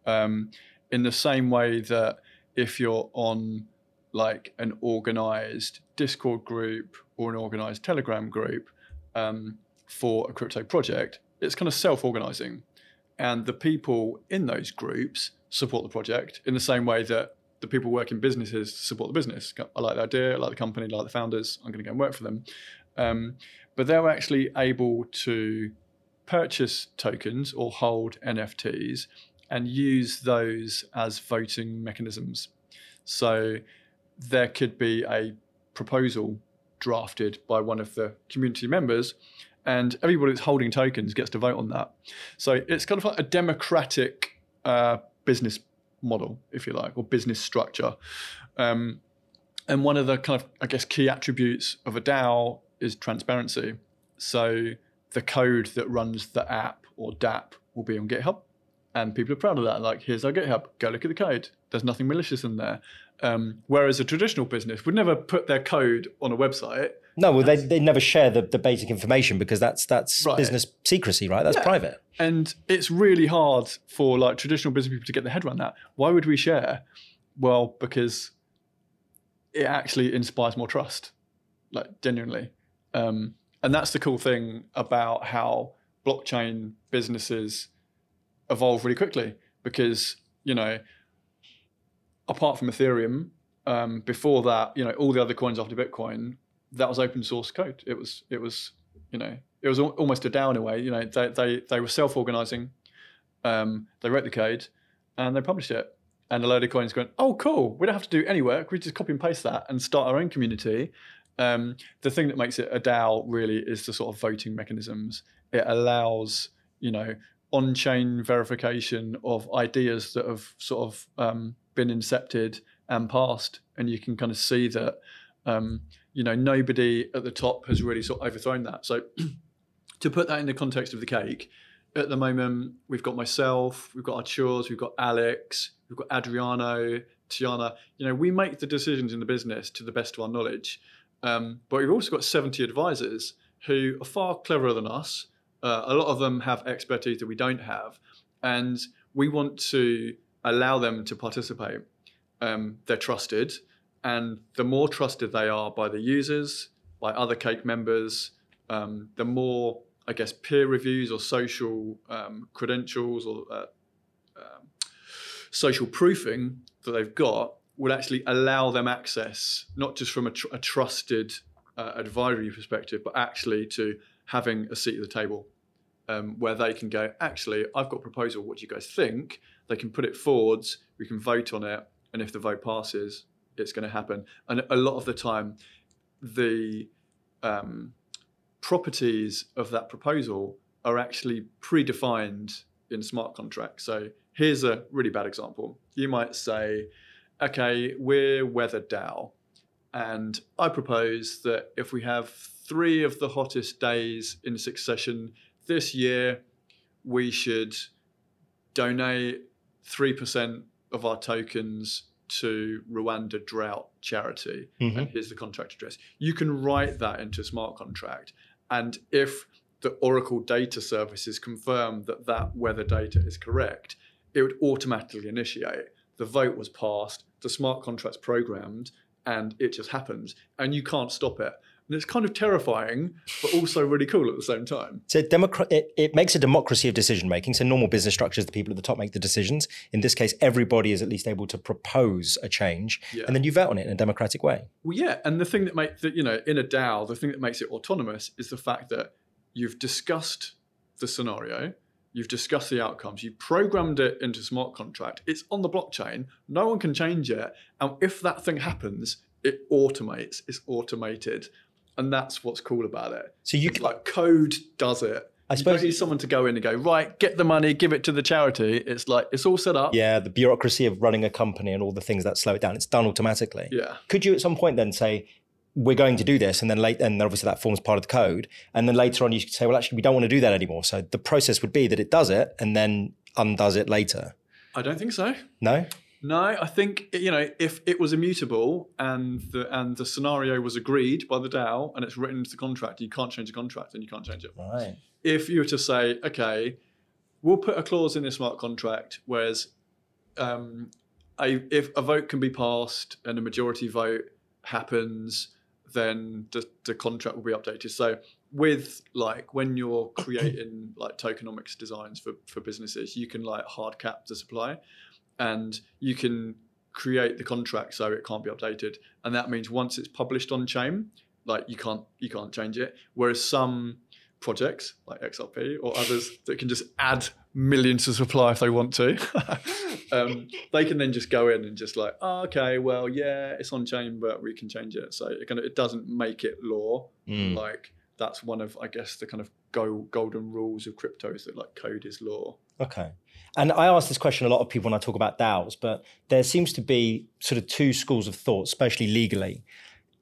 [SPEAKER 2] Um, in the same way that if you're on like an organized Discord group or an organized Telegram group um, for a crypto project, it's kind of self organizing. And the people in those groups support the project in the same way that the people working businesses support the business. I like the idea, I like the company, I like the founders, I'm going to go and work for them. Um, but they're actually able to purchase tokens or hold NFTs and use those as voting mechanisms. So there could be a proposal drafted by one of the community members, and everybody that's holding tokens gets to vote on that. So it's kind of like a democratic uh, business model, if you like, or business structure. Um, and one of the kind of, I guess, key attributes of a DAO is transparency. So the code that runs the app or DApp will be on GitHub. And people are proud of that. Like, here's our GitHub. Go look at the code. There's nothing malicious in there. Um, whereas a traditional business would never put their code on a website.
[SPEAKER 1] No, well, they, they never share the, the basic information because that's that's right. business secrecy, right? That's yeah. private.
[SPEAKER 2] And it's really hard for like traditional business people to get their head around that. Why would we share? Well, because it actually inspires more trust, like genuinely. Um, and that's the cool thing about how blockchain businesses evolve really quickly because you know apart from ethereum um, before that you know all the other coins after bitcoin that was open source code. It was it was you know it was almost a a way. You know they they, they were self-organizing um, they wrote the code and they published it. And a load of coins going oh cool. We don't have to do any work. We just copy and paste that and start our own community um, the thing that makes it a DAO really is the sort of voting mechanisms. It allows, you know, on-chain verification of ideas that have sort of um, been incepted and passed, and you can kind of see that, um, you know, nobody at the top has really sort of overthrown that. So, to put that in the context of the cake, at the moment we've got myself, we've got Arturs, we've got Alex, we've got Adriano, Tiana. You know, we make the decisions in the business to the best of our knowledge. Um, but we've also got 70 advisors who are far cleverer than us. Uh, a lot of them have expertise that we don't have. And we want to allow them to participate. Um, they're trusted. And the more trusted they are by the users, by other Cake members, um, the more, I guess, peer reviews or social um, credentials or uh, um, social proofing that they've got will actually allow them access, not just from a, tr- a trusted uh, advisory perspective, but actually to having a seat at the table um, where they can go, actually, I've got a proposal. What do you guys think? They can put it forwards, we can vote on it, and if the vote passes, it's going to happen. And a lot of the time, the um, properties of that proposal are actually predefined in smart contracts. So here's a really bad example. You might say, okay, we're Weather DAO. And I propose that if we have three of the hottest days in succession this year, we should donate 3% of our tokens to Rwanda Drought Charity.
[SPEAKER 1] Mhm.
[SPEAKER 2] And here's the contract address. You can write that into a smart contract. And if the Oracle data services confirm that that weather data is correct, it would automatically initiate. The vote was passed, the smart contract's programmed, and it just happens. And you can't stop it. And it's kind of terrifying, but also really cool at the same time.
[SPEAKER 1] So democra- it, it makes a democracy of decision making. So normal business structures, the people at the top make the decisions. In this case, everybody is at least able to propose a change,
[SPEAKER 2] Yeah.
[SPEAKER 1] and then you vote on it in a democratic way.
[SPEAKER 2] Well, yeah, and the thing that makes that you know in a DAO, the thing that makes it autonomous is the fact that you've discussed the scenario, you've discussed the outcomes, you've programmed it into smart contract. It's on the blockchain. No one can change it, and if that thing happens, it automates. It's automated, and that's what's cool about it.
[SPEAKER 1] So you
[SPEAKER 2] It's like code does it.
[SPEAKER 1] I
[SPEAKER 2] you
[SPEAKER 1] suppose-
[SPEAKER 2] don't need someone to go in and go right, get the money, give it to the charity. It's like it's all set up.
[SPEAKER 1] yeah, the bureaucracy of running a company and all the things that slow it down, it's done automatically.
[SPEAKER 2] Yeah.
[SPEAKER 1] Could you at some point then say, we're going to do this, and then late, and obviously that forms part of the code, and then later on you could say, well, actually, we don't want to do that anymore. So the process would be that it does it and then undoes it later.
[SPEAKER 2] I don't think so.
[SPEAKER 1] No,
[SPEAKER 2] No, I think you know if it was immutable and the and the scenario was agreed by the DAO and it's written into the contract, you can't change the contract and you can't change it.
[SPEAKER 1] right?
[SPEAKER 2] If you were to say, okay, we'll put a clause in the smart contract, whereas um, a, if a vote can be passed and a majority vote happens, then the, the contract will be updated. So with like when you're creating like tokenomics designs for, for businesses, you can like hard cap the supply and you can create the contract so it can't be updated. And that means once it's published on chain, like you can't you can't change it. Whereas some projects like XRP or others that can just add millions to supply if they want to, um, they can then just go in and just like, oh, okay, well, yeah, it's on chain, but we can change it. So it kind of it doesn't make it law.
[SPEAKER 1] Mm.
[SPEAKER 2] Like that's one of I guess the kind of go, golden rules of crypto is that like code is law.
[SPEAKER 1] Okay. And I ask this question a lot of people when I talk about DAOs, but there seems to be sort of two schools of thought, especially legally,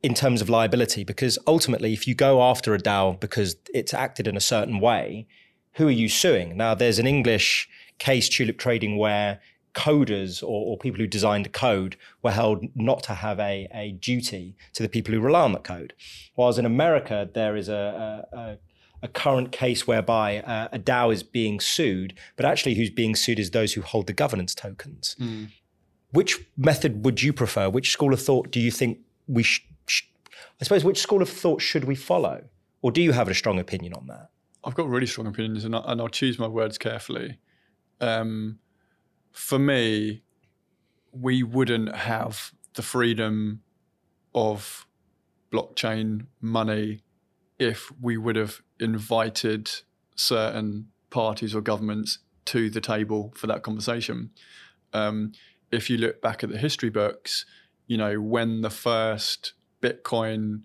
[SPEAKER 1] in terms of liability. Because ultimately, if you go after a DAO because it's acted in a certain way, who are you suing? Now, there's an English case, Tulip Trading, where coders or, or people who designed code were held not to have a, a duty to the people who rely on that code. Whereas in America, there is a, a, a a current case whereby uh, a DAO is being sued, but actually who's being sued is those who hold the governance tokens. Which method would you prefer? Which school of thought do you think we sh- I suppose which school of thought should we follow? Or do you have a strong opinion on that?
[SPEAKER 2] I've got really strong opinions, and, I, and I'll choose my words carefully. Um, for me, we wouldn't have the freedom of blockchain money if we would have invited certain parties or governments to the table for that conversation. Um, if you look back at the history books, you know, when the first Bitcoin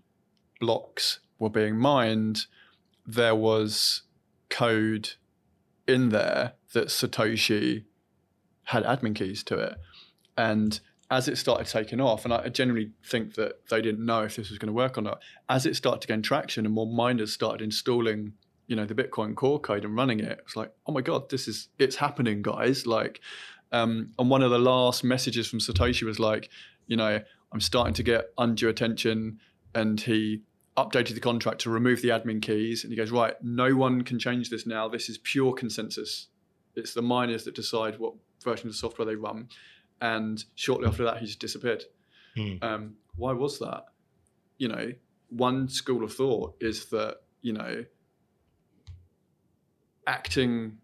[SPEAKER 2] blocks were being mined, there was code in there that Satoshi had admin keys to it. And as it started taking off, and I generally think that they didn't know if this was going to work or not, as it started to gain traction and more miners started installing, you know, the Bitcoin core code and running it, it's like, oh my God, this is, it's happening, guys. Like, um, and one of the last messages from Satoshi was like, you know, I'm starting to get undue attention. And he updated the contract to remove the admin keys. And he goes, right, no one can change this now. This is pure consensus. It's the miners that decide what version of the software they run. And shortly after that, he just disappeared.
[SPEAKER 1] Hmm.
[SPEAKER 2] Um, why was that? You know, one school of thought is that, you know, acting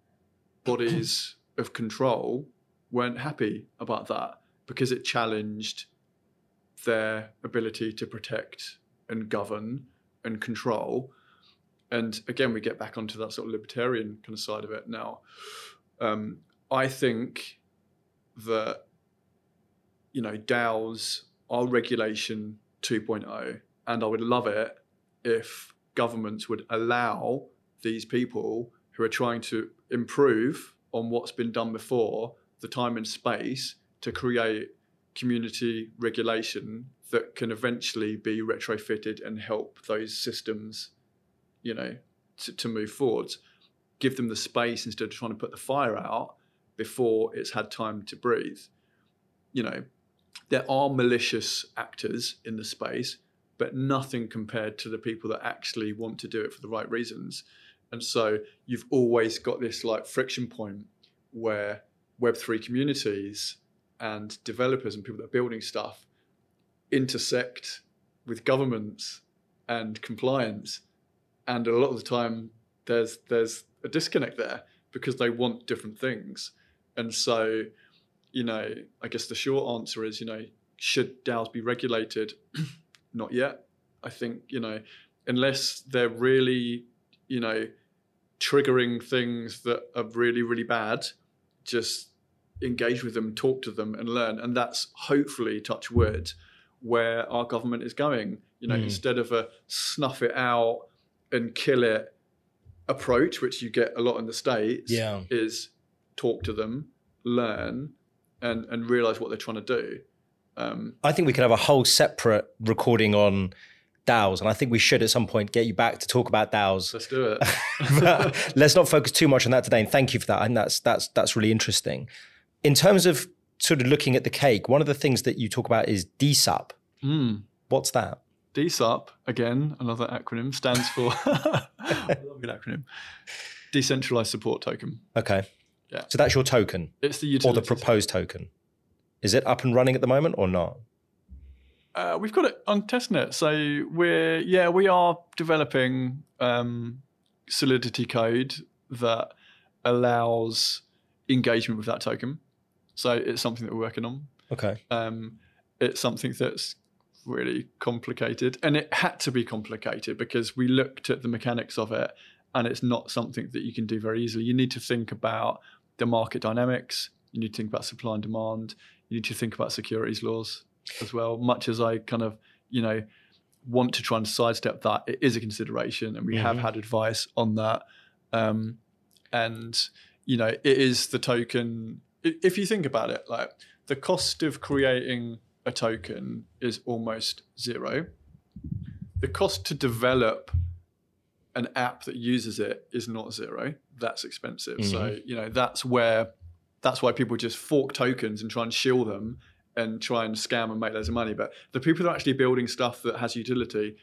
[SPEAKER 2] bodies of control weren't happy about that because it challenged their ability to protect and govern and control. And again, we get back onto that sort of libertarian kind of side of it now. Um, I think that you know DAOs are regulation 2.0, and I would love it if governments would allow these people who are trying to improve on what's been done before the time and space to create community regulation that can eventually be retrofitted and help those systems, you know, to, to move forwards. Give them the space instead of trying to put the fire out before it's had time to breathe. You know, there are malicious actors in the space, but nothing compared to the people that actually want to do it for the right reasons. And so you've always got this like friction point where Web3 communities and developers and people that are building stuff intersect with governments and compliance. And a lot of the time there's there's a disconnect there because they want different things. And so, you know, I guess the short answer is, you know, should DAOs be regulated? Not yet. I think, you know, unless they're really, you know, triggering things that are really, really bad, just engage with them, talk to them, and learn. And that's hopefully, touch wood, where our government is going. You know, mm. instead of a snuff it out and kill it approach, which you get a lot in the States,
[SPEAKER 1] yeah.
[SPEAKER 2] is talk to them, learn, and, and realize what they're trying to do.
[SPEAKER 1] Um, I think we could have a whole separate recording on DAOs, and I think we should at some point get you back to talk about DAOs.
[SPEAKER 2] Let's do it.
[SPEAKER 1] let's not focus too much on that today. And thank you for that. And that's that's that's really interesting. In terms of sort of looking at the cake, one of the things that you talk about is DSUP.
[SPEAKER 2] Mm.
[SPEAKER 1] What's that?
[SPEAKER 2] DSUP, again, another acronym, stands for good acronym. Decentralized support token.
[SPEAKER 1] Okay.
[SPEAKER 2] Yeah.
[SPEAKER 1] So that's your token.
[SPEAKER 2] It's the utility.
[SPEAKER 1] Or the proposed token. Is it up and running at the moment or not?
[SPEAKER 2] Uh, we've got it on testnet. So we're yeah we are developing um, Solidity code that allows engagement with that token. So it's something that we're working on.
[SPEAKER 1] Okay.
[SPEAKER 2] Um, it's something that's really complicated, and it had to be complicated because we looked at the mechanics of it, and it's not something that you can do very easily. You need to think about the market dynamics. You need to think about supply and demand. You need to think about securities laws as well. Much as I kind of, you know, want to try and sidestep that, it is a consideration, and we mm-hmm. have had advice on that. Um, and you know, it is the token. If you think about it, like the cost of creating a token is almost zero. The cost to develop an app that uses it is not zero. That's expensive. Mm-hmm. So you know that's where that's why people just fork tokens and try and shill them and try and scam and make loads of money. But the people that are actually building stuff that has utility,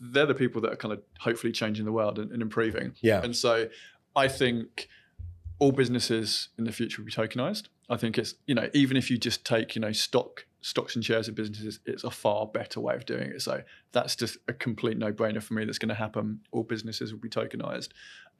[SPEAKER 2] they're the people that are kind of hopefully changing the world and, and improving.
[SPEAKER 1] Yeah.
[SPEAKER 2] And so I think all businesses in the future will be tokenized. I think it's, you know, even if you just take, you know, stock stocks and shares of businesses, it's a far better way of doing it. So that's just a complete no-brainer for me. That's going to happen. All businesses will be tokenized,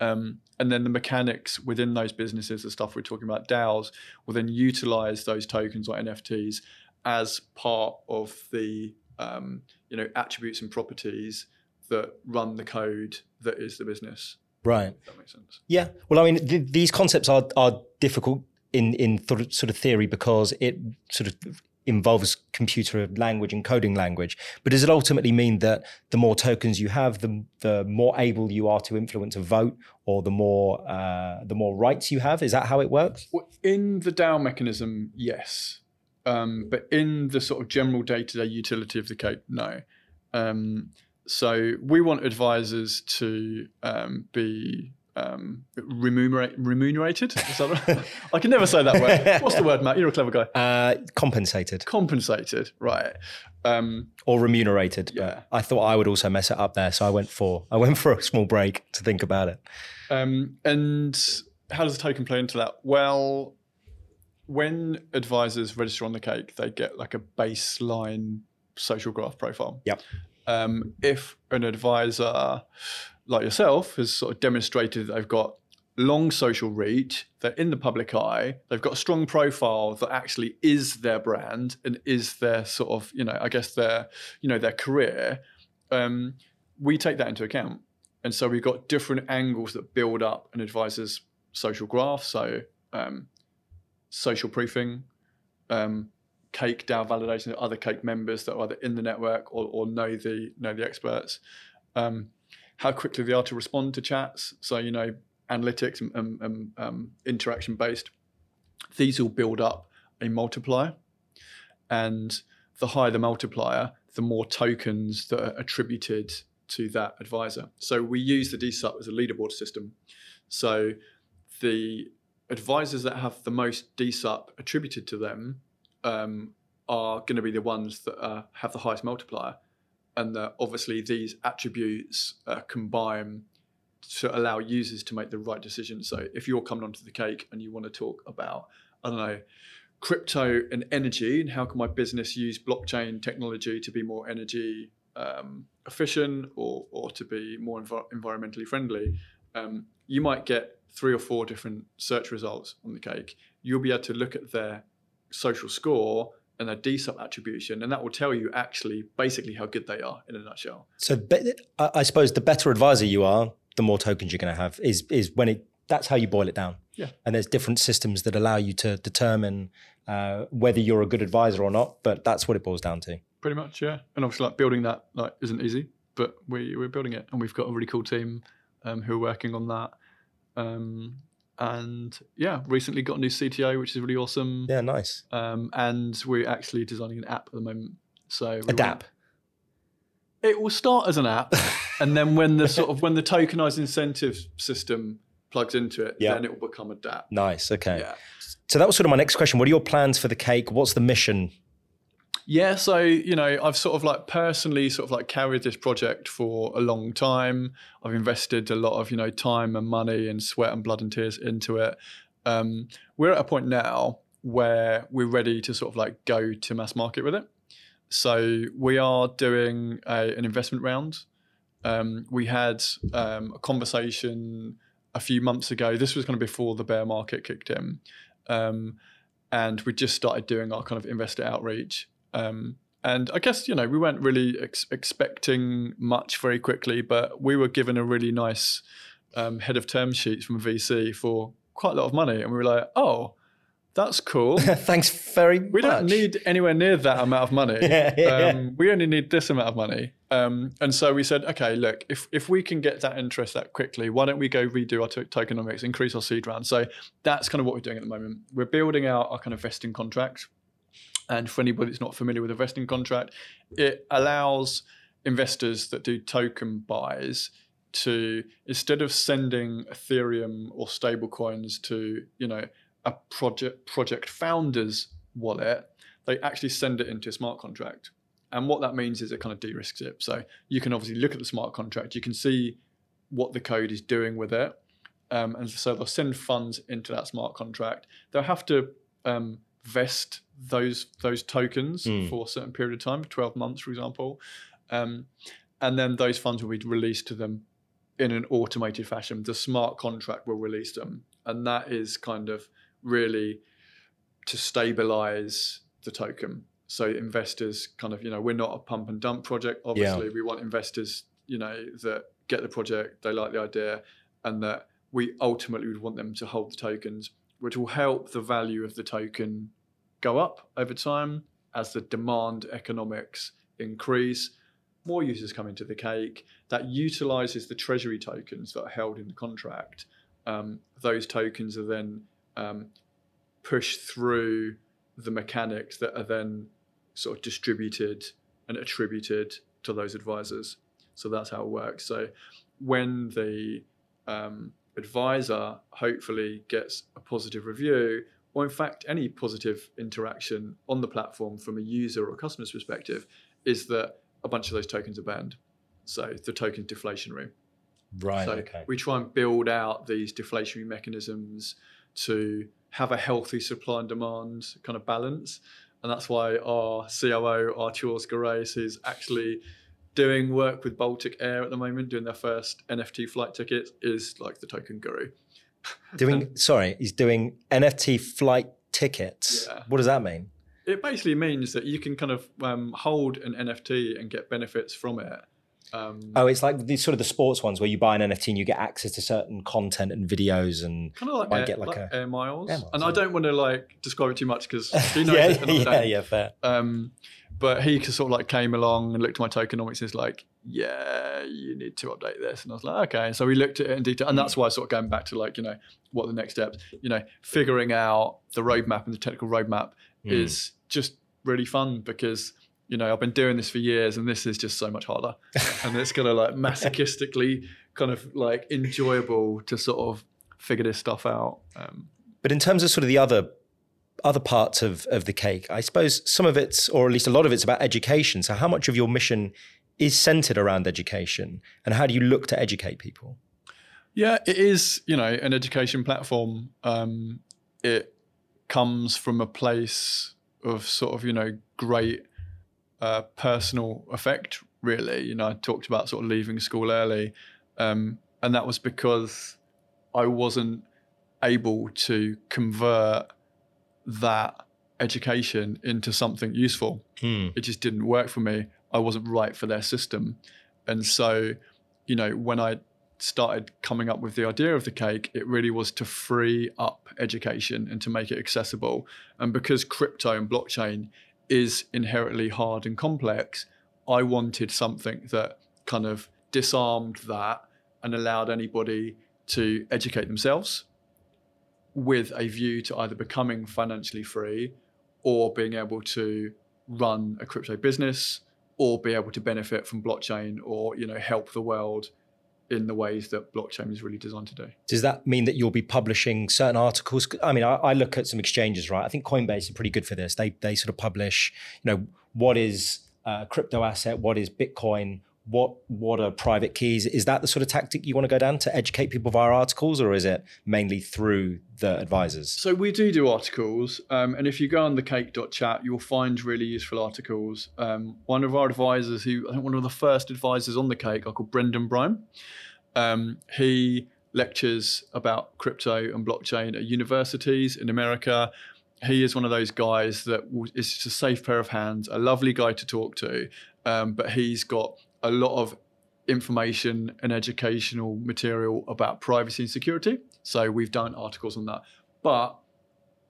[SPEAKER 2] um, and then the mechanics within those businesses, the stuff we're talking about, DAOs, will then utilize those tokens or NFTs as part of the um, you know attributes and properties that run the code that is the business.
[SPEAKER 1] Right.
[SPEAKER 2] that makes sense.
[SPEAKER 1] Yeah. Well, I mean, th- these concepts are are difficult in in sort of theory because it sort of involves computer language and coding language. But does it ultimately mean that the more tokens you have, the, the more able you are to influence a vote, or the more uh, the more rights you have? Is that how it works?
[SPEAKER 2] In the DAO mechanism, yes. Um, but in the sort of general day-to-day utility of the code, no. Um, so we want advisors to um, be um, remunerate, remunerated. I can never say that word. What's the word, Matt? You're a clever guy.
[SPEAKER 1] Uh, compensated.
[SPEAKER 2] Compensated, right? Um,
[SPEAKER 1] or remunerated.
[SPEAKER 2] Yeah.
[SPEAKER 1] I thought I would also mess it up there, so I went for I went for a small break to think about it.
[SPEAKER 2] Um, and how does the token play into that? Well, when advisors register on the cake, they get like a baseline social graph profile.
[SPEAKER 1] Yep.
[SPEAKER 2] Um, if an advisor like yourself has sort of demonstrated that they've got long social reach, they're in the public eye, they've got a strong profile that actually is their brand and is their sort of, you know, I guess their, you know, their career. Um, we take that into account. And so we've got different angles that build up an advisor's social graph. So um, social proofing, um, cake DAO validation, of other cake members that are either in the network or, or know the know the experts. Um, how quickly they are to respond to chats. So you know, analytics and, and, and um, interaction based. These all build up a multiplier, and the higher the multiplier, the more tokens that are attributed to that advisor. So we use the DSUP as a leaderboard system. So the advisors that have the most DSUP attributed to them um, are going to be the ones that uh, have the highest multiplier. And that obviously these attributes uh, combine to allow users to make the right decision. So if you're coming onto the cake and you want to talk about, I don't know, crypto and energy and how can my business use blockchain technology to be more energy um, efficient or, or to be more env- environmentally friendly, um, you might get three or four different search results on the cake. You'll be able to look at their social score and their DSUP attribution, and that will tell you actually basically how good they are in a nutshell.
[SPEAKER 1] So I suppose the better advisor you are, the more tokens you're going to have. Is is when it that's how you boil it down.
[SPEAKER 2] Yeah.
[SPEAKER 1] And there's different systems that allow you to determine uh, whether you're a good advisor or not, but that's what it boils down to.
[SPEAKER 2] Pretty much, yeah. And obviously, like building that like isn't easy, but we we're building it, and we've got a really cool team um, who are working on that. Um, and yeah, recently got a new CTO, which is really awesome.
[SPEAKER 1] Yeah, nice.
[SPEAKER 2] Um, and we're actually designing an app at the moment. So
[SPEAKER 1] a DApp.
[SPEAKER 2] It will start as an app, and then when the sort of when the tokenized incentive system plugs into it, then it will become a DApp.
[SPEAKER 1] Nice. Okay.
[SPEAKER 2] Yeah.
[SPEAKER 1] So that was sort of my next question. What are your plans for the cake? What's the mission?
[SPEAKER 2] Yeah, so you know, I've sort of like personally sort of like carried this project for a long time. I've invested a lot of you know time and money and sweat and blood and tears into it. Um, we're at a point now where we're ready to sort of like go to mass market with it. So we are doing a, an investment round. Um, we had um, a conversation a few months ago. This was kind of before the bear market kicked in. Um, and we just started doing our kind of investor outreach. Um, and I guess you know we weren't really ex- expecting much very quickly, but we were given a really nice um, head of term sheets from VC for quite a lot of money, and we were like, oh. That's cool.
[SPEAKER 1] Thanks very
[SPEAKER 2] we
[SPEAKER 1] much.
[SPEAKER 2] We don't need anywhere near that amount of money.
[SPEAKER 1] Yeah, yeah,
[SPEAKER 2] um, we only need this amount of money. Um, and so we said, okay, look, if, if we can get that interest that quickly, why don't we go redo our tokenomics, increase our seed round? So that's kind of what we're doing at the moment. We're building out our kind of vesting contract. And for anybody that's not familiar with a vesting contract, it allows investors that do token buys to instead of sending Ethereum or stablecoins to you know a project project founder's wallet, they actually send it into a smart contract. And what that means is it kind of de-risks it. So you can obviously look at the smart contract, you can see what the code is doing with it. Um, and so they'll send funds into that smart contract. They'll have to um, vest those those tokens
[SPEAKER 1] Mm.
[SPEAKER 2] for a certain period of time, 12 months, for example. Um, and then those funds will be released to them in an automated fashion. The smart contract will release them. And that is kind of really to stabilize the token. So investors kind of, you know, we're not a pump and dump project. Obviously, we want investors, you know, that get the project, they like the idea, and that we ultimately would want them to hold the tokens, which will help the value of the token go up over time as the demand economics increase. More users come into the cake. That utilizes the treasury tokens that are held in the contract. Um, those tokens are then um, pushed through the mechanics that are then sort of distributed and attributed to those advisors. So that's how it works. So when the um, advisor hopefully gets a positive review, or in fact any positive interaction on the platform from a user or customer's perspective, is that a bunch of those tokens are banned. So the token's deflationary.
[SPEAKER 1] Right.
[SPEAKER 2] So
[SPEAKER 1] okay.
[SPEAKER 2] we try and build out these deflationary mechanisms to have a healthy supply and demand kind of balance. And that's why our COO, Artur Garais, is actually doing work with Baltic Air at the moment, doing their first NFT flight tickets, is like the token guru.
[SPEAKER 1] Doing sorry, he's doing NFT flight tickets.
[SPEAKER 2] Yeah.
[SPEAKER 1] What does that mean?
[SPEAKER 2] It basically means that you can kind of um, hold an NFT and get benefits from it. Um,
[SPEAKER 1] Oh, it's like these sort of the sports ones where you buy an NFT and you get access to certain content and videos and
[SPEAKER 2] kind of like, air,
[SPEAKER 1] get like
[SPEAKER 2] like
[SPEAKER 1] a-
[SPEAKER 2] air, miles.
[SPEAKER 1] Air miles,
[SPEAKER 2] and
[SPEAKER 1] yeah.
[SPEAKER 2] I don't want to like describe it too much because he knows
[SPEAKER 1] yeah,
[SPEAKER 2] it and
[SPEAKER 1] yeah, yeah, fair.
[SPEAKER 2] Um, but he sort of like came along and looked at my tokenomics and was like, yeah, you need to update this. And I was like, okay. So we looked at it in detail. And that's why I sort of going back to like, you know, what are the next steps, you know, figuring out the roadmap and the technical roadmap
[SPEAKER 1] Hmm.
[SPEAKER 2] is just really fun because, you know, I've been doing this for years and this is just so much harder. and it's kind of like masochistically kind of like enjoyable to sort of figure this stuff out. Um,
[SPEAKER 1] But in terms of sort of the other other parts of of the cake, I suppose some of it's, or at least a lot of it's, about education. So, how much of your mission is centered around education, and how do you look to educate people?
[SPEAKER 2] Yeah, it is, you know, an education platform. Um, it comes from a place of sort of, you know, great uh, personal effect, really. You know, I talked about sort of leaving school early. Um, and that was because I wasn't able to convert that education into something useful
[SPEAKER 1] Hmm.
[SPEAKER 2] it just didn't work for me. I wasn't right for their system. And so, you know, when I started coming up with the idea of the cake, it really was to free up education and to make it accessible. And because crypto and blockchain is inherently hard and complex, I wanted something that kind of disarmed that and allowed anybody to educate themselves with a view to either becoming financially free or being able to run a crypto business or be able to benefit from blockchain or you know help the world in the ways that blockchain is really designed to do.
[SPEAKER 1] Does that mean that you'll be publishing certain articles? I mean, I, I look at some exchanges, right? I think Coinbase is pretty good for this. They they sort of publish, you know, what is a crypto asset, what is Bitcoin, what what are private keys. Is that the sort of tactic you want to go down to educate people via articles, or is it mainly through the advisors?
[SPEAKER 2] So we do do articles, um, and if you go on the cake.chat, you'll find really useful articles. Um, one of our advisors, who I think one of the first advisors on the cake, are called Brendan Bryan. Um, he lectures about crypto and blockchain at universities in America. He is one of those guys that is just a safe pair of hands, a lovely guy to talk to, um, but he's got a lot of information and educational material about privacy and security. So we've done articles on that. But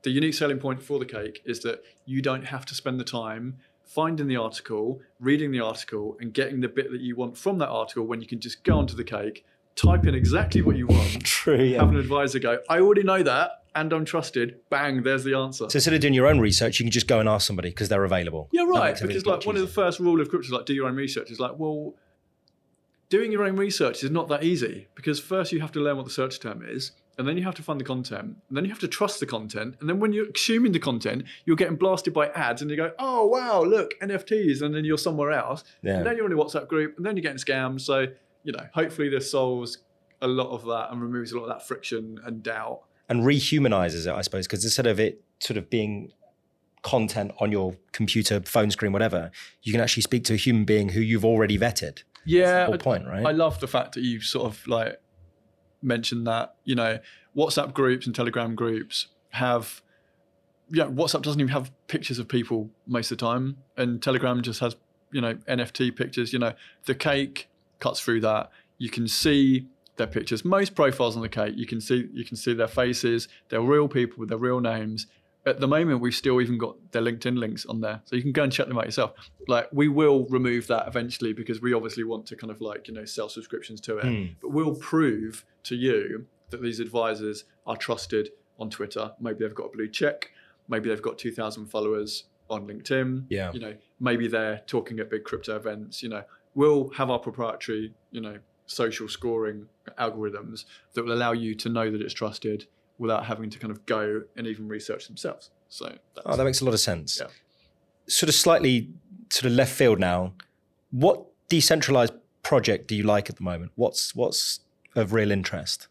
[SPEAKER 2] the unique selling point for the cake is that you don't have to spend the time finding the article, reading the article, and getting the bit that you want from that article when you can just go onto the cake, type in exactly what you want,
[SPEAKER 1] True. Yeah.
[SPEAKER 2] have an advisor go, I already know that and I'm trusted. Bang, there's the answer.
[SPEAKER 1] So instead of doing your own research, you can just go and ask somebody because they're available.
[SPEAKER 2] Yeah, right. Because like one of the first rule of crypto is like do your own research. Is like, well, doing your own research is not that easy because first you have to learn what the search term is, and then you have to find the content, and then you have to trust the content, and then when you're consuming the content, you're getting blasted by ads, and you go, oh wow, look NFTs, and then you're somewhere else,
[SPEAKER 1] Yeah.
[SPEAKER 2] and then you're in a WhatsApp group, and then you're getting scammed. So you know, hopefully this solves a lot of that and removes a lot of that friction and doubt.
[SPEAKER 1] And rehumanizes it, I suppose, because instead of it sort of being content on your computer, phone screen, whatever, you can actually speak to a human being who you've already vetted.
[SPEAKER 2] Yeah,
[SPEAKER 1] whole
[SPEAKER 2] I-
[SPEAKER 1] point, right?
[SPEAKER 2] I love the fact that you sort of like mentioned that you know WhatsApp groups and Telegram groups have. Yeah, WhatsApp doesn't even have pictures of people most of the time, and Telegram just has you know NFT pictures. You know, the cake cuts through that. You can see their pictures. Most profiles on the cake, you can see you can see their faces. They're real people with their real names. At the moment, we've still even got their LinkedIn links on there, so you can go and check them out yourself. Like we will remove that eventually because we obviously want to kind of like you know sell subscriptions to it,
[SPEAKER 1] Hmm.
[SPEAKER 2] but we'll prove to you that these advisors are trusted on Twitter. Maybe they've got a blue check. Maybe they've got two thousand followers on LinkedIn.
[SPEAKER 1] Yeah.
[SPEAKER 2] You know, maybe they're talking at big crypto events. You know, we'll have our proprietary you know social scoring algorithms that will allow you to know that it's trusted without having to kind of go and even research themselves. So that's,
[SPEAKER 1] Oh, that makes a lot of sense.
[SPEAKER 2] Yeah.
[SPEAKER 1] Sort of slightly sort of left field now. What decentralized project do you like at the moment? What's what's of real interest?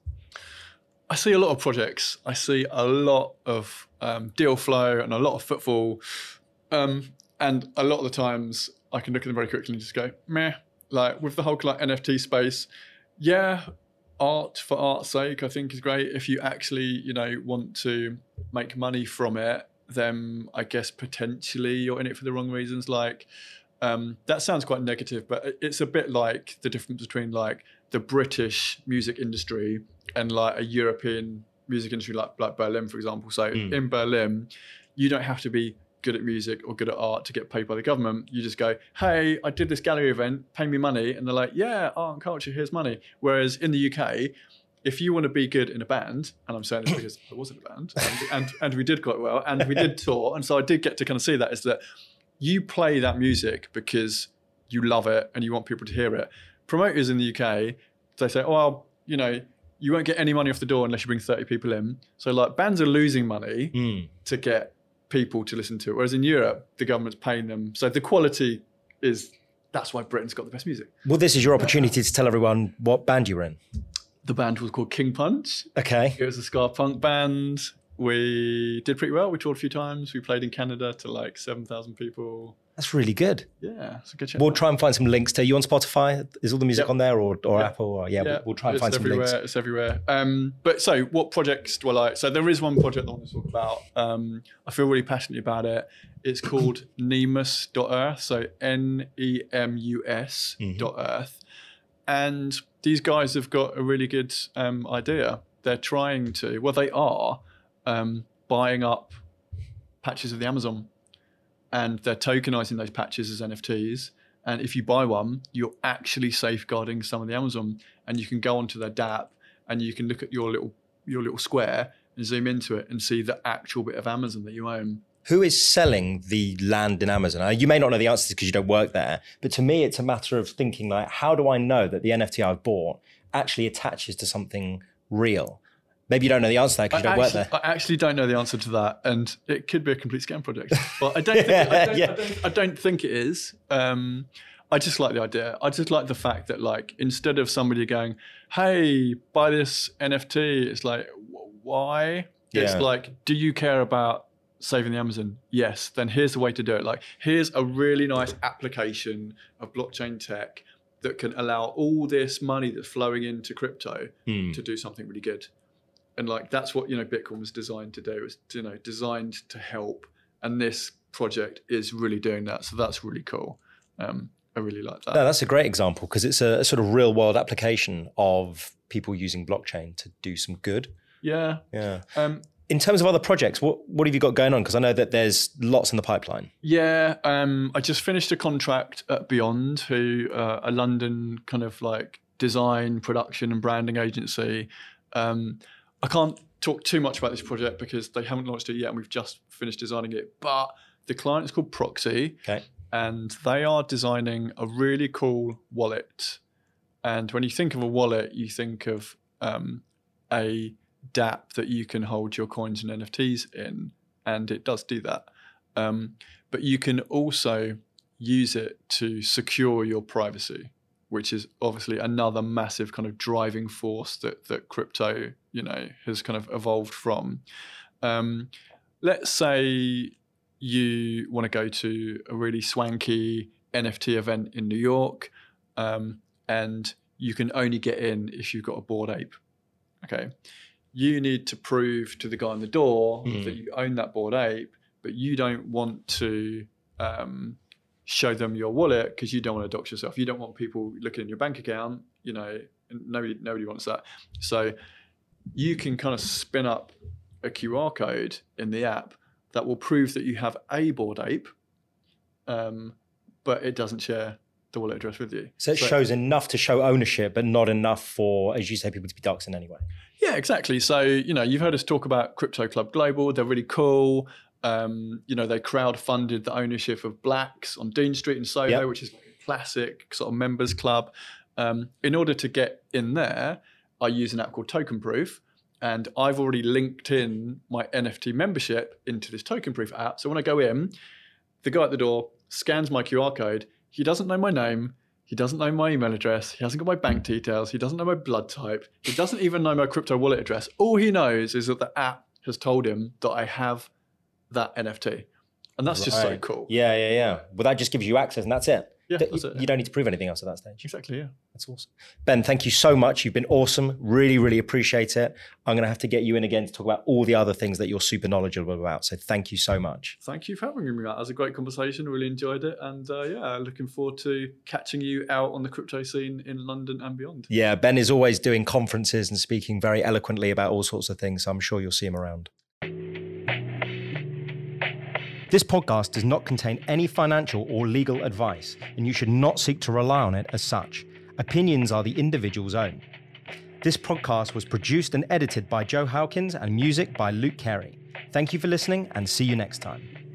[SPEAKER 2] I see a lot of projects. I see a lot of um, deal flow and a lot of footfall. Um, and a lot of the times I can look at them very quickly and just go, meh. Like with the whole like NFT space, yeah, art for art's sake, I think is great. If you actually, you know, want to make money from it, then I guess potentially you're in it for the wrong reasons. Like um, that sounds quite negative, but it's a bit like the difference between like the British music industry and like a European music industry, like like Berlin, for example. So
[SPEAKER 1] Mm.
[SPEAKER 2] in Berlin, you don't have to be good at music or good at art to get paid by the government. You just go, hey, I did this gallery event, pay me money. And they're like, yeah, art and culture, here's money. Whereas in the UK, if you want to be good in a band, and I'm saying this because I was in a band and, and, and we did quite well and we did tour. And so I did get to kind of see that is that you play that music because you love it and you want people to hear it. Promoters in the UK, they say, oh, well, you know, you won't get any money off the door unless you bring 30 people in. So like bands are losing money
[SPEAKER 1] Mm.
[SPEAKER 2] to get people to listen to it. Whereas in Europe, the government's paying them. So the quality is that's why Britain's got the best music.
[SPEAKER 1] Well, this is your opportunity to tell everyone what band you were in.
[SPEAKER 2] The band was called King Punch.
[SPEAKER 1] Okay.
[SPEAKER 2] It was a ska punk band. We did pretty well. We toured a few times. We played in Canada to like 7,000 people.
[SPEAKER 1] That's really good.
[SPEAKER 2] Yeah, it's a good show.
[SPEAKER 1] We'll try and find some links to you on Spotify. Is all the music
[SPEAKER 2] Yep.
[SPEAKER 1] on there or, or
[SPEAKER 2] Yeah.
[SPEAKER 1] Apple? Or, yeah, we'll, we'll try and
[SPEAKER 2] it's
[SPEAKER 1] find some links.
[SPEAKER 2] It's everywhere. It's everywhere. Um, but so, what projects do I like? So there is one project I want to talk about. Um, I feel really passionate about it. It's called Nemus.earth. So N E M U S
[SPEAKER 1] Mhm.
[SPEAKER 2] dot Earth. And these guys have got a really good um, idea. They're trying to, well, they are um, buying up patches of the Amazon and they're tokenizing those patches as NFTs. And if you buy one, you're actually safeguarding some of the Amazon, and you can go onto their DApp and you can look at your little your little square and zoom into it and see the actual bit of Amazon that you own.
[SPEAKER 1] Who is selling the land in Amazon? Uh, You may not know the answers because you don't work there, but to me, it's a matter of thinking like, how do I know that the NFT I've bought actually attaches to something real? Maybe you don't know the answer to that because you don't work there.
[SPEAKER 2] I actually don't know the answer to that, and it could be a complete scam project. But I don't think, I, don't,
[SPEAKER 1] Yeah.
[SPEAKER 2] I, don't, I don't think it is. Um, I just like the idea. I just like the fact that, like, instead of somebody going, "Hey, buy this NFT," it's like, "Wh- why? It's like, do you care about saving the Amazon? Yes. Then here's the way to do it. Like, here's a really nice application of blockchain tech that can allow all this money that's flowing into crypto
[SPEAKER 1] Hmm.
[SPEAKER 2] to do something really good. And like that's what you know Bitcoin was designed to do. Was you know designed to help, and this project is really doing that. So that's really cool. Um, I really like that.
[SPEAKER 1] No, that's a great example because it's a, a sort of real world application of people using blockchain to do some good.
[SPEAKER 2] yeah.
[SPEAKER 1] Yeah.
[SPEAKER 2] Um,
[SPEAKER 1] In terms of other projects, what, what have you got going on? Because I know that there's lots in the pipeline.
[SPEAKER 2] Yeah, um, I just finished a contract at Beyond, who uh, a London kind of like design, production, and branding agency. Um, I can't talk too much about this project because they haven't launched it yet, and we've just finished designing it. But the client is called Proxy,
[SPEAKER 1] Okay.
[SPEAKER 2] and they are designing a really cool wallet. And when you think of a wallet, you think of um, a DApp that you can hold your coins and NFTs in, and it does do that. Um, but you can also use it to secure your privacy, which is obviously another massive kind of driving force that that crypto, you know, has kind of evolved from. Um, let's say you want to go to a really swanky NFT event in New York, um, and you can only get in if you've got a Bored Ape. Okay, you need to prove to the guy on the door
[SPEAKER 1] Mhm.
[SPEAKER 2] that you own that Bored Ape, but you don't want to um, show them your wallet because you don't want to dox yourself. You don't want people looking in your bank account. You know, nobody nobody wants that. So you can kind of spin up a QR code in the app that will prove that you have a Bored Ape, um, but it doesn't share the wallet address with you.
[SPEAKER 1] So it shows enough to show ownership, but not enough for, as you say, people to be doxed in any way.
[SPEAKER 2] Yeah, exactly. So, you know, you've heard us talk about Crypto Club Global. They're really cool. Um, you know, they crowd-funded the ownership of Blacks on Dean Street in Soho,
[SPEAKER 1] Yep.
[SPEAKER 2] which is a classic sort of members club. Um, in order to get in there, I use an app called Token Proof. And I've already linked in my NFT membership into this Token Proof app. So when I go in, the guy at the door scans my QR code. He doesn't know my name. He doesn't know my email address. He hasn't got my bank details. He doesn't know my blood type. He doesn't even know my crypto wallet address. All he knows is that the app has told him that I have that NFT. And that's just so cool.
[SPEAKER 1] Yeah, yeah, yeah. Well, that just gives you access, and that's it.
[SPEAKER 2] Yeah,
[SPEAKER 1] you,
[SPEAKER 2] it.
[SPEAKER 1] you don't need to prove anything else at that stage.
[SPEAKER 2] Exactly. Yeah.
[SPEAKER 1] That's awesome. Ben, thank you so much. You've been awesome. Really, really appreciate it. I'm going to have to get you in again to talk about all the other things that you're super knowledgeable about. So thank you so much.
[SPEAKER 2] Thank you for having me, That was a great conversation. Really enjoyed it, and uh, yeah, looking forward to catching you out on the crypto scene in London and beyond.
[SPEAKER 1] Yeah, Ben is always doing conferences and speaking very eloquently about all sorts of things. So I'm sure you'll see him around. This podcast does not contain any financial or legal advice, and you should not seek to rely on it as such. Opinions are the individual's own. This podcast was produced and edited by Joe Hawkins and music by Luke Carey. Thank you for listening and see you next time.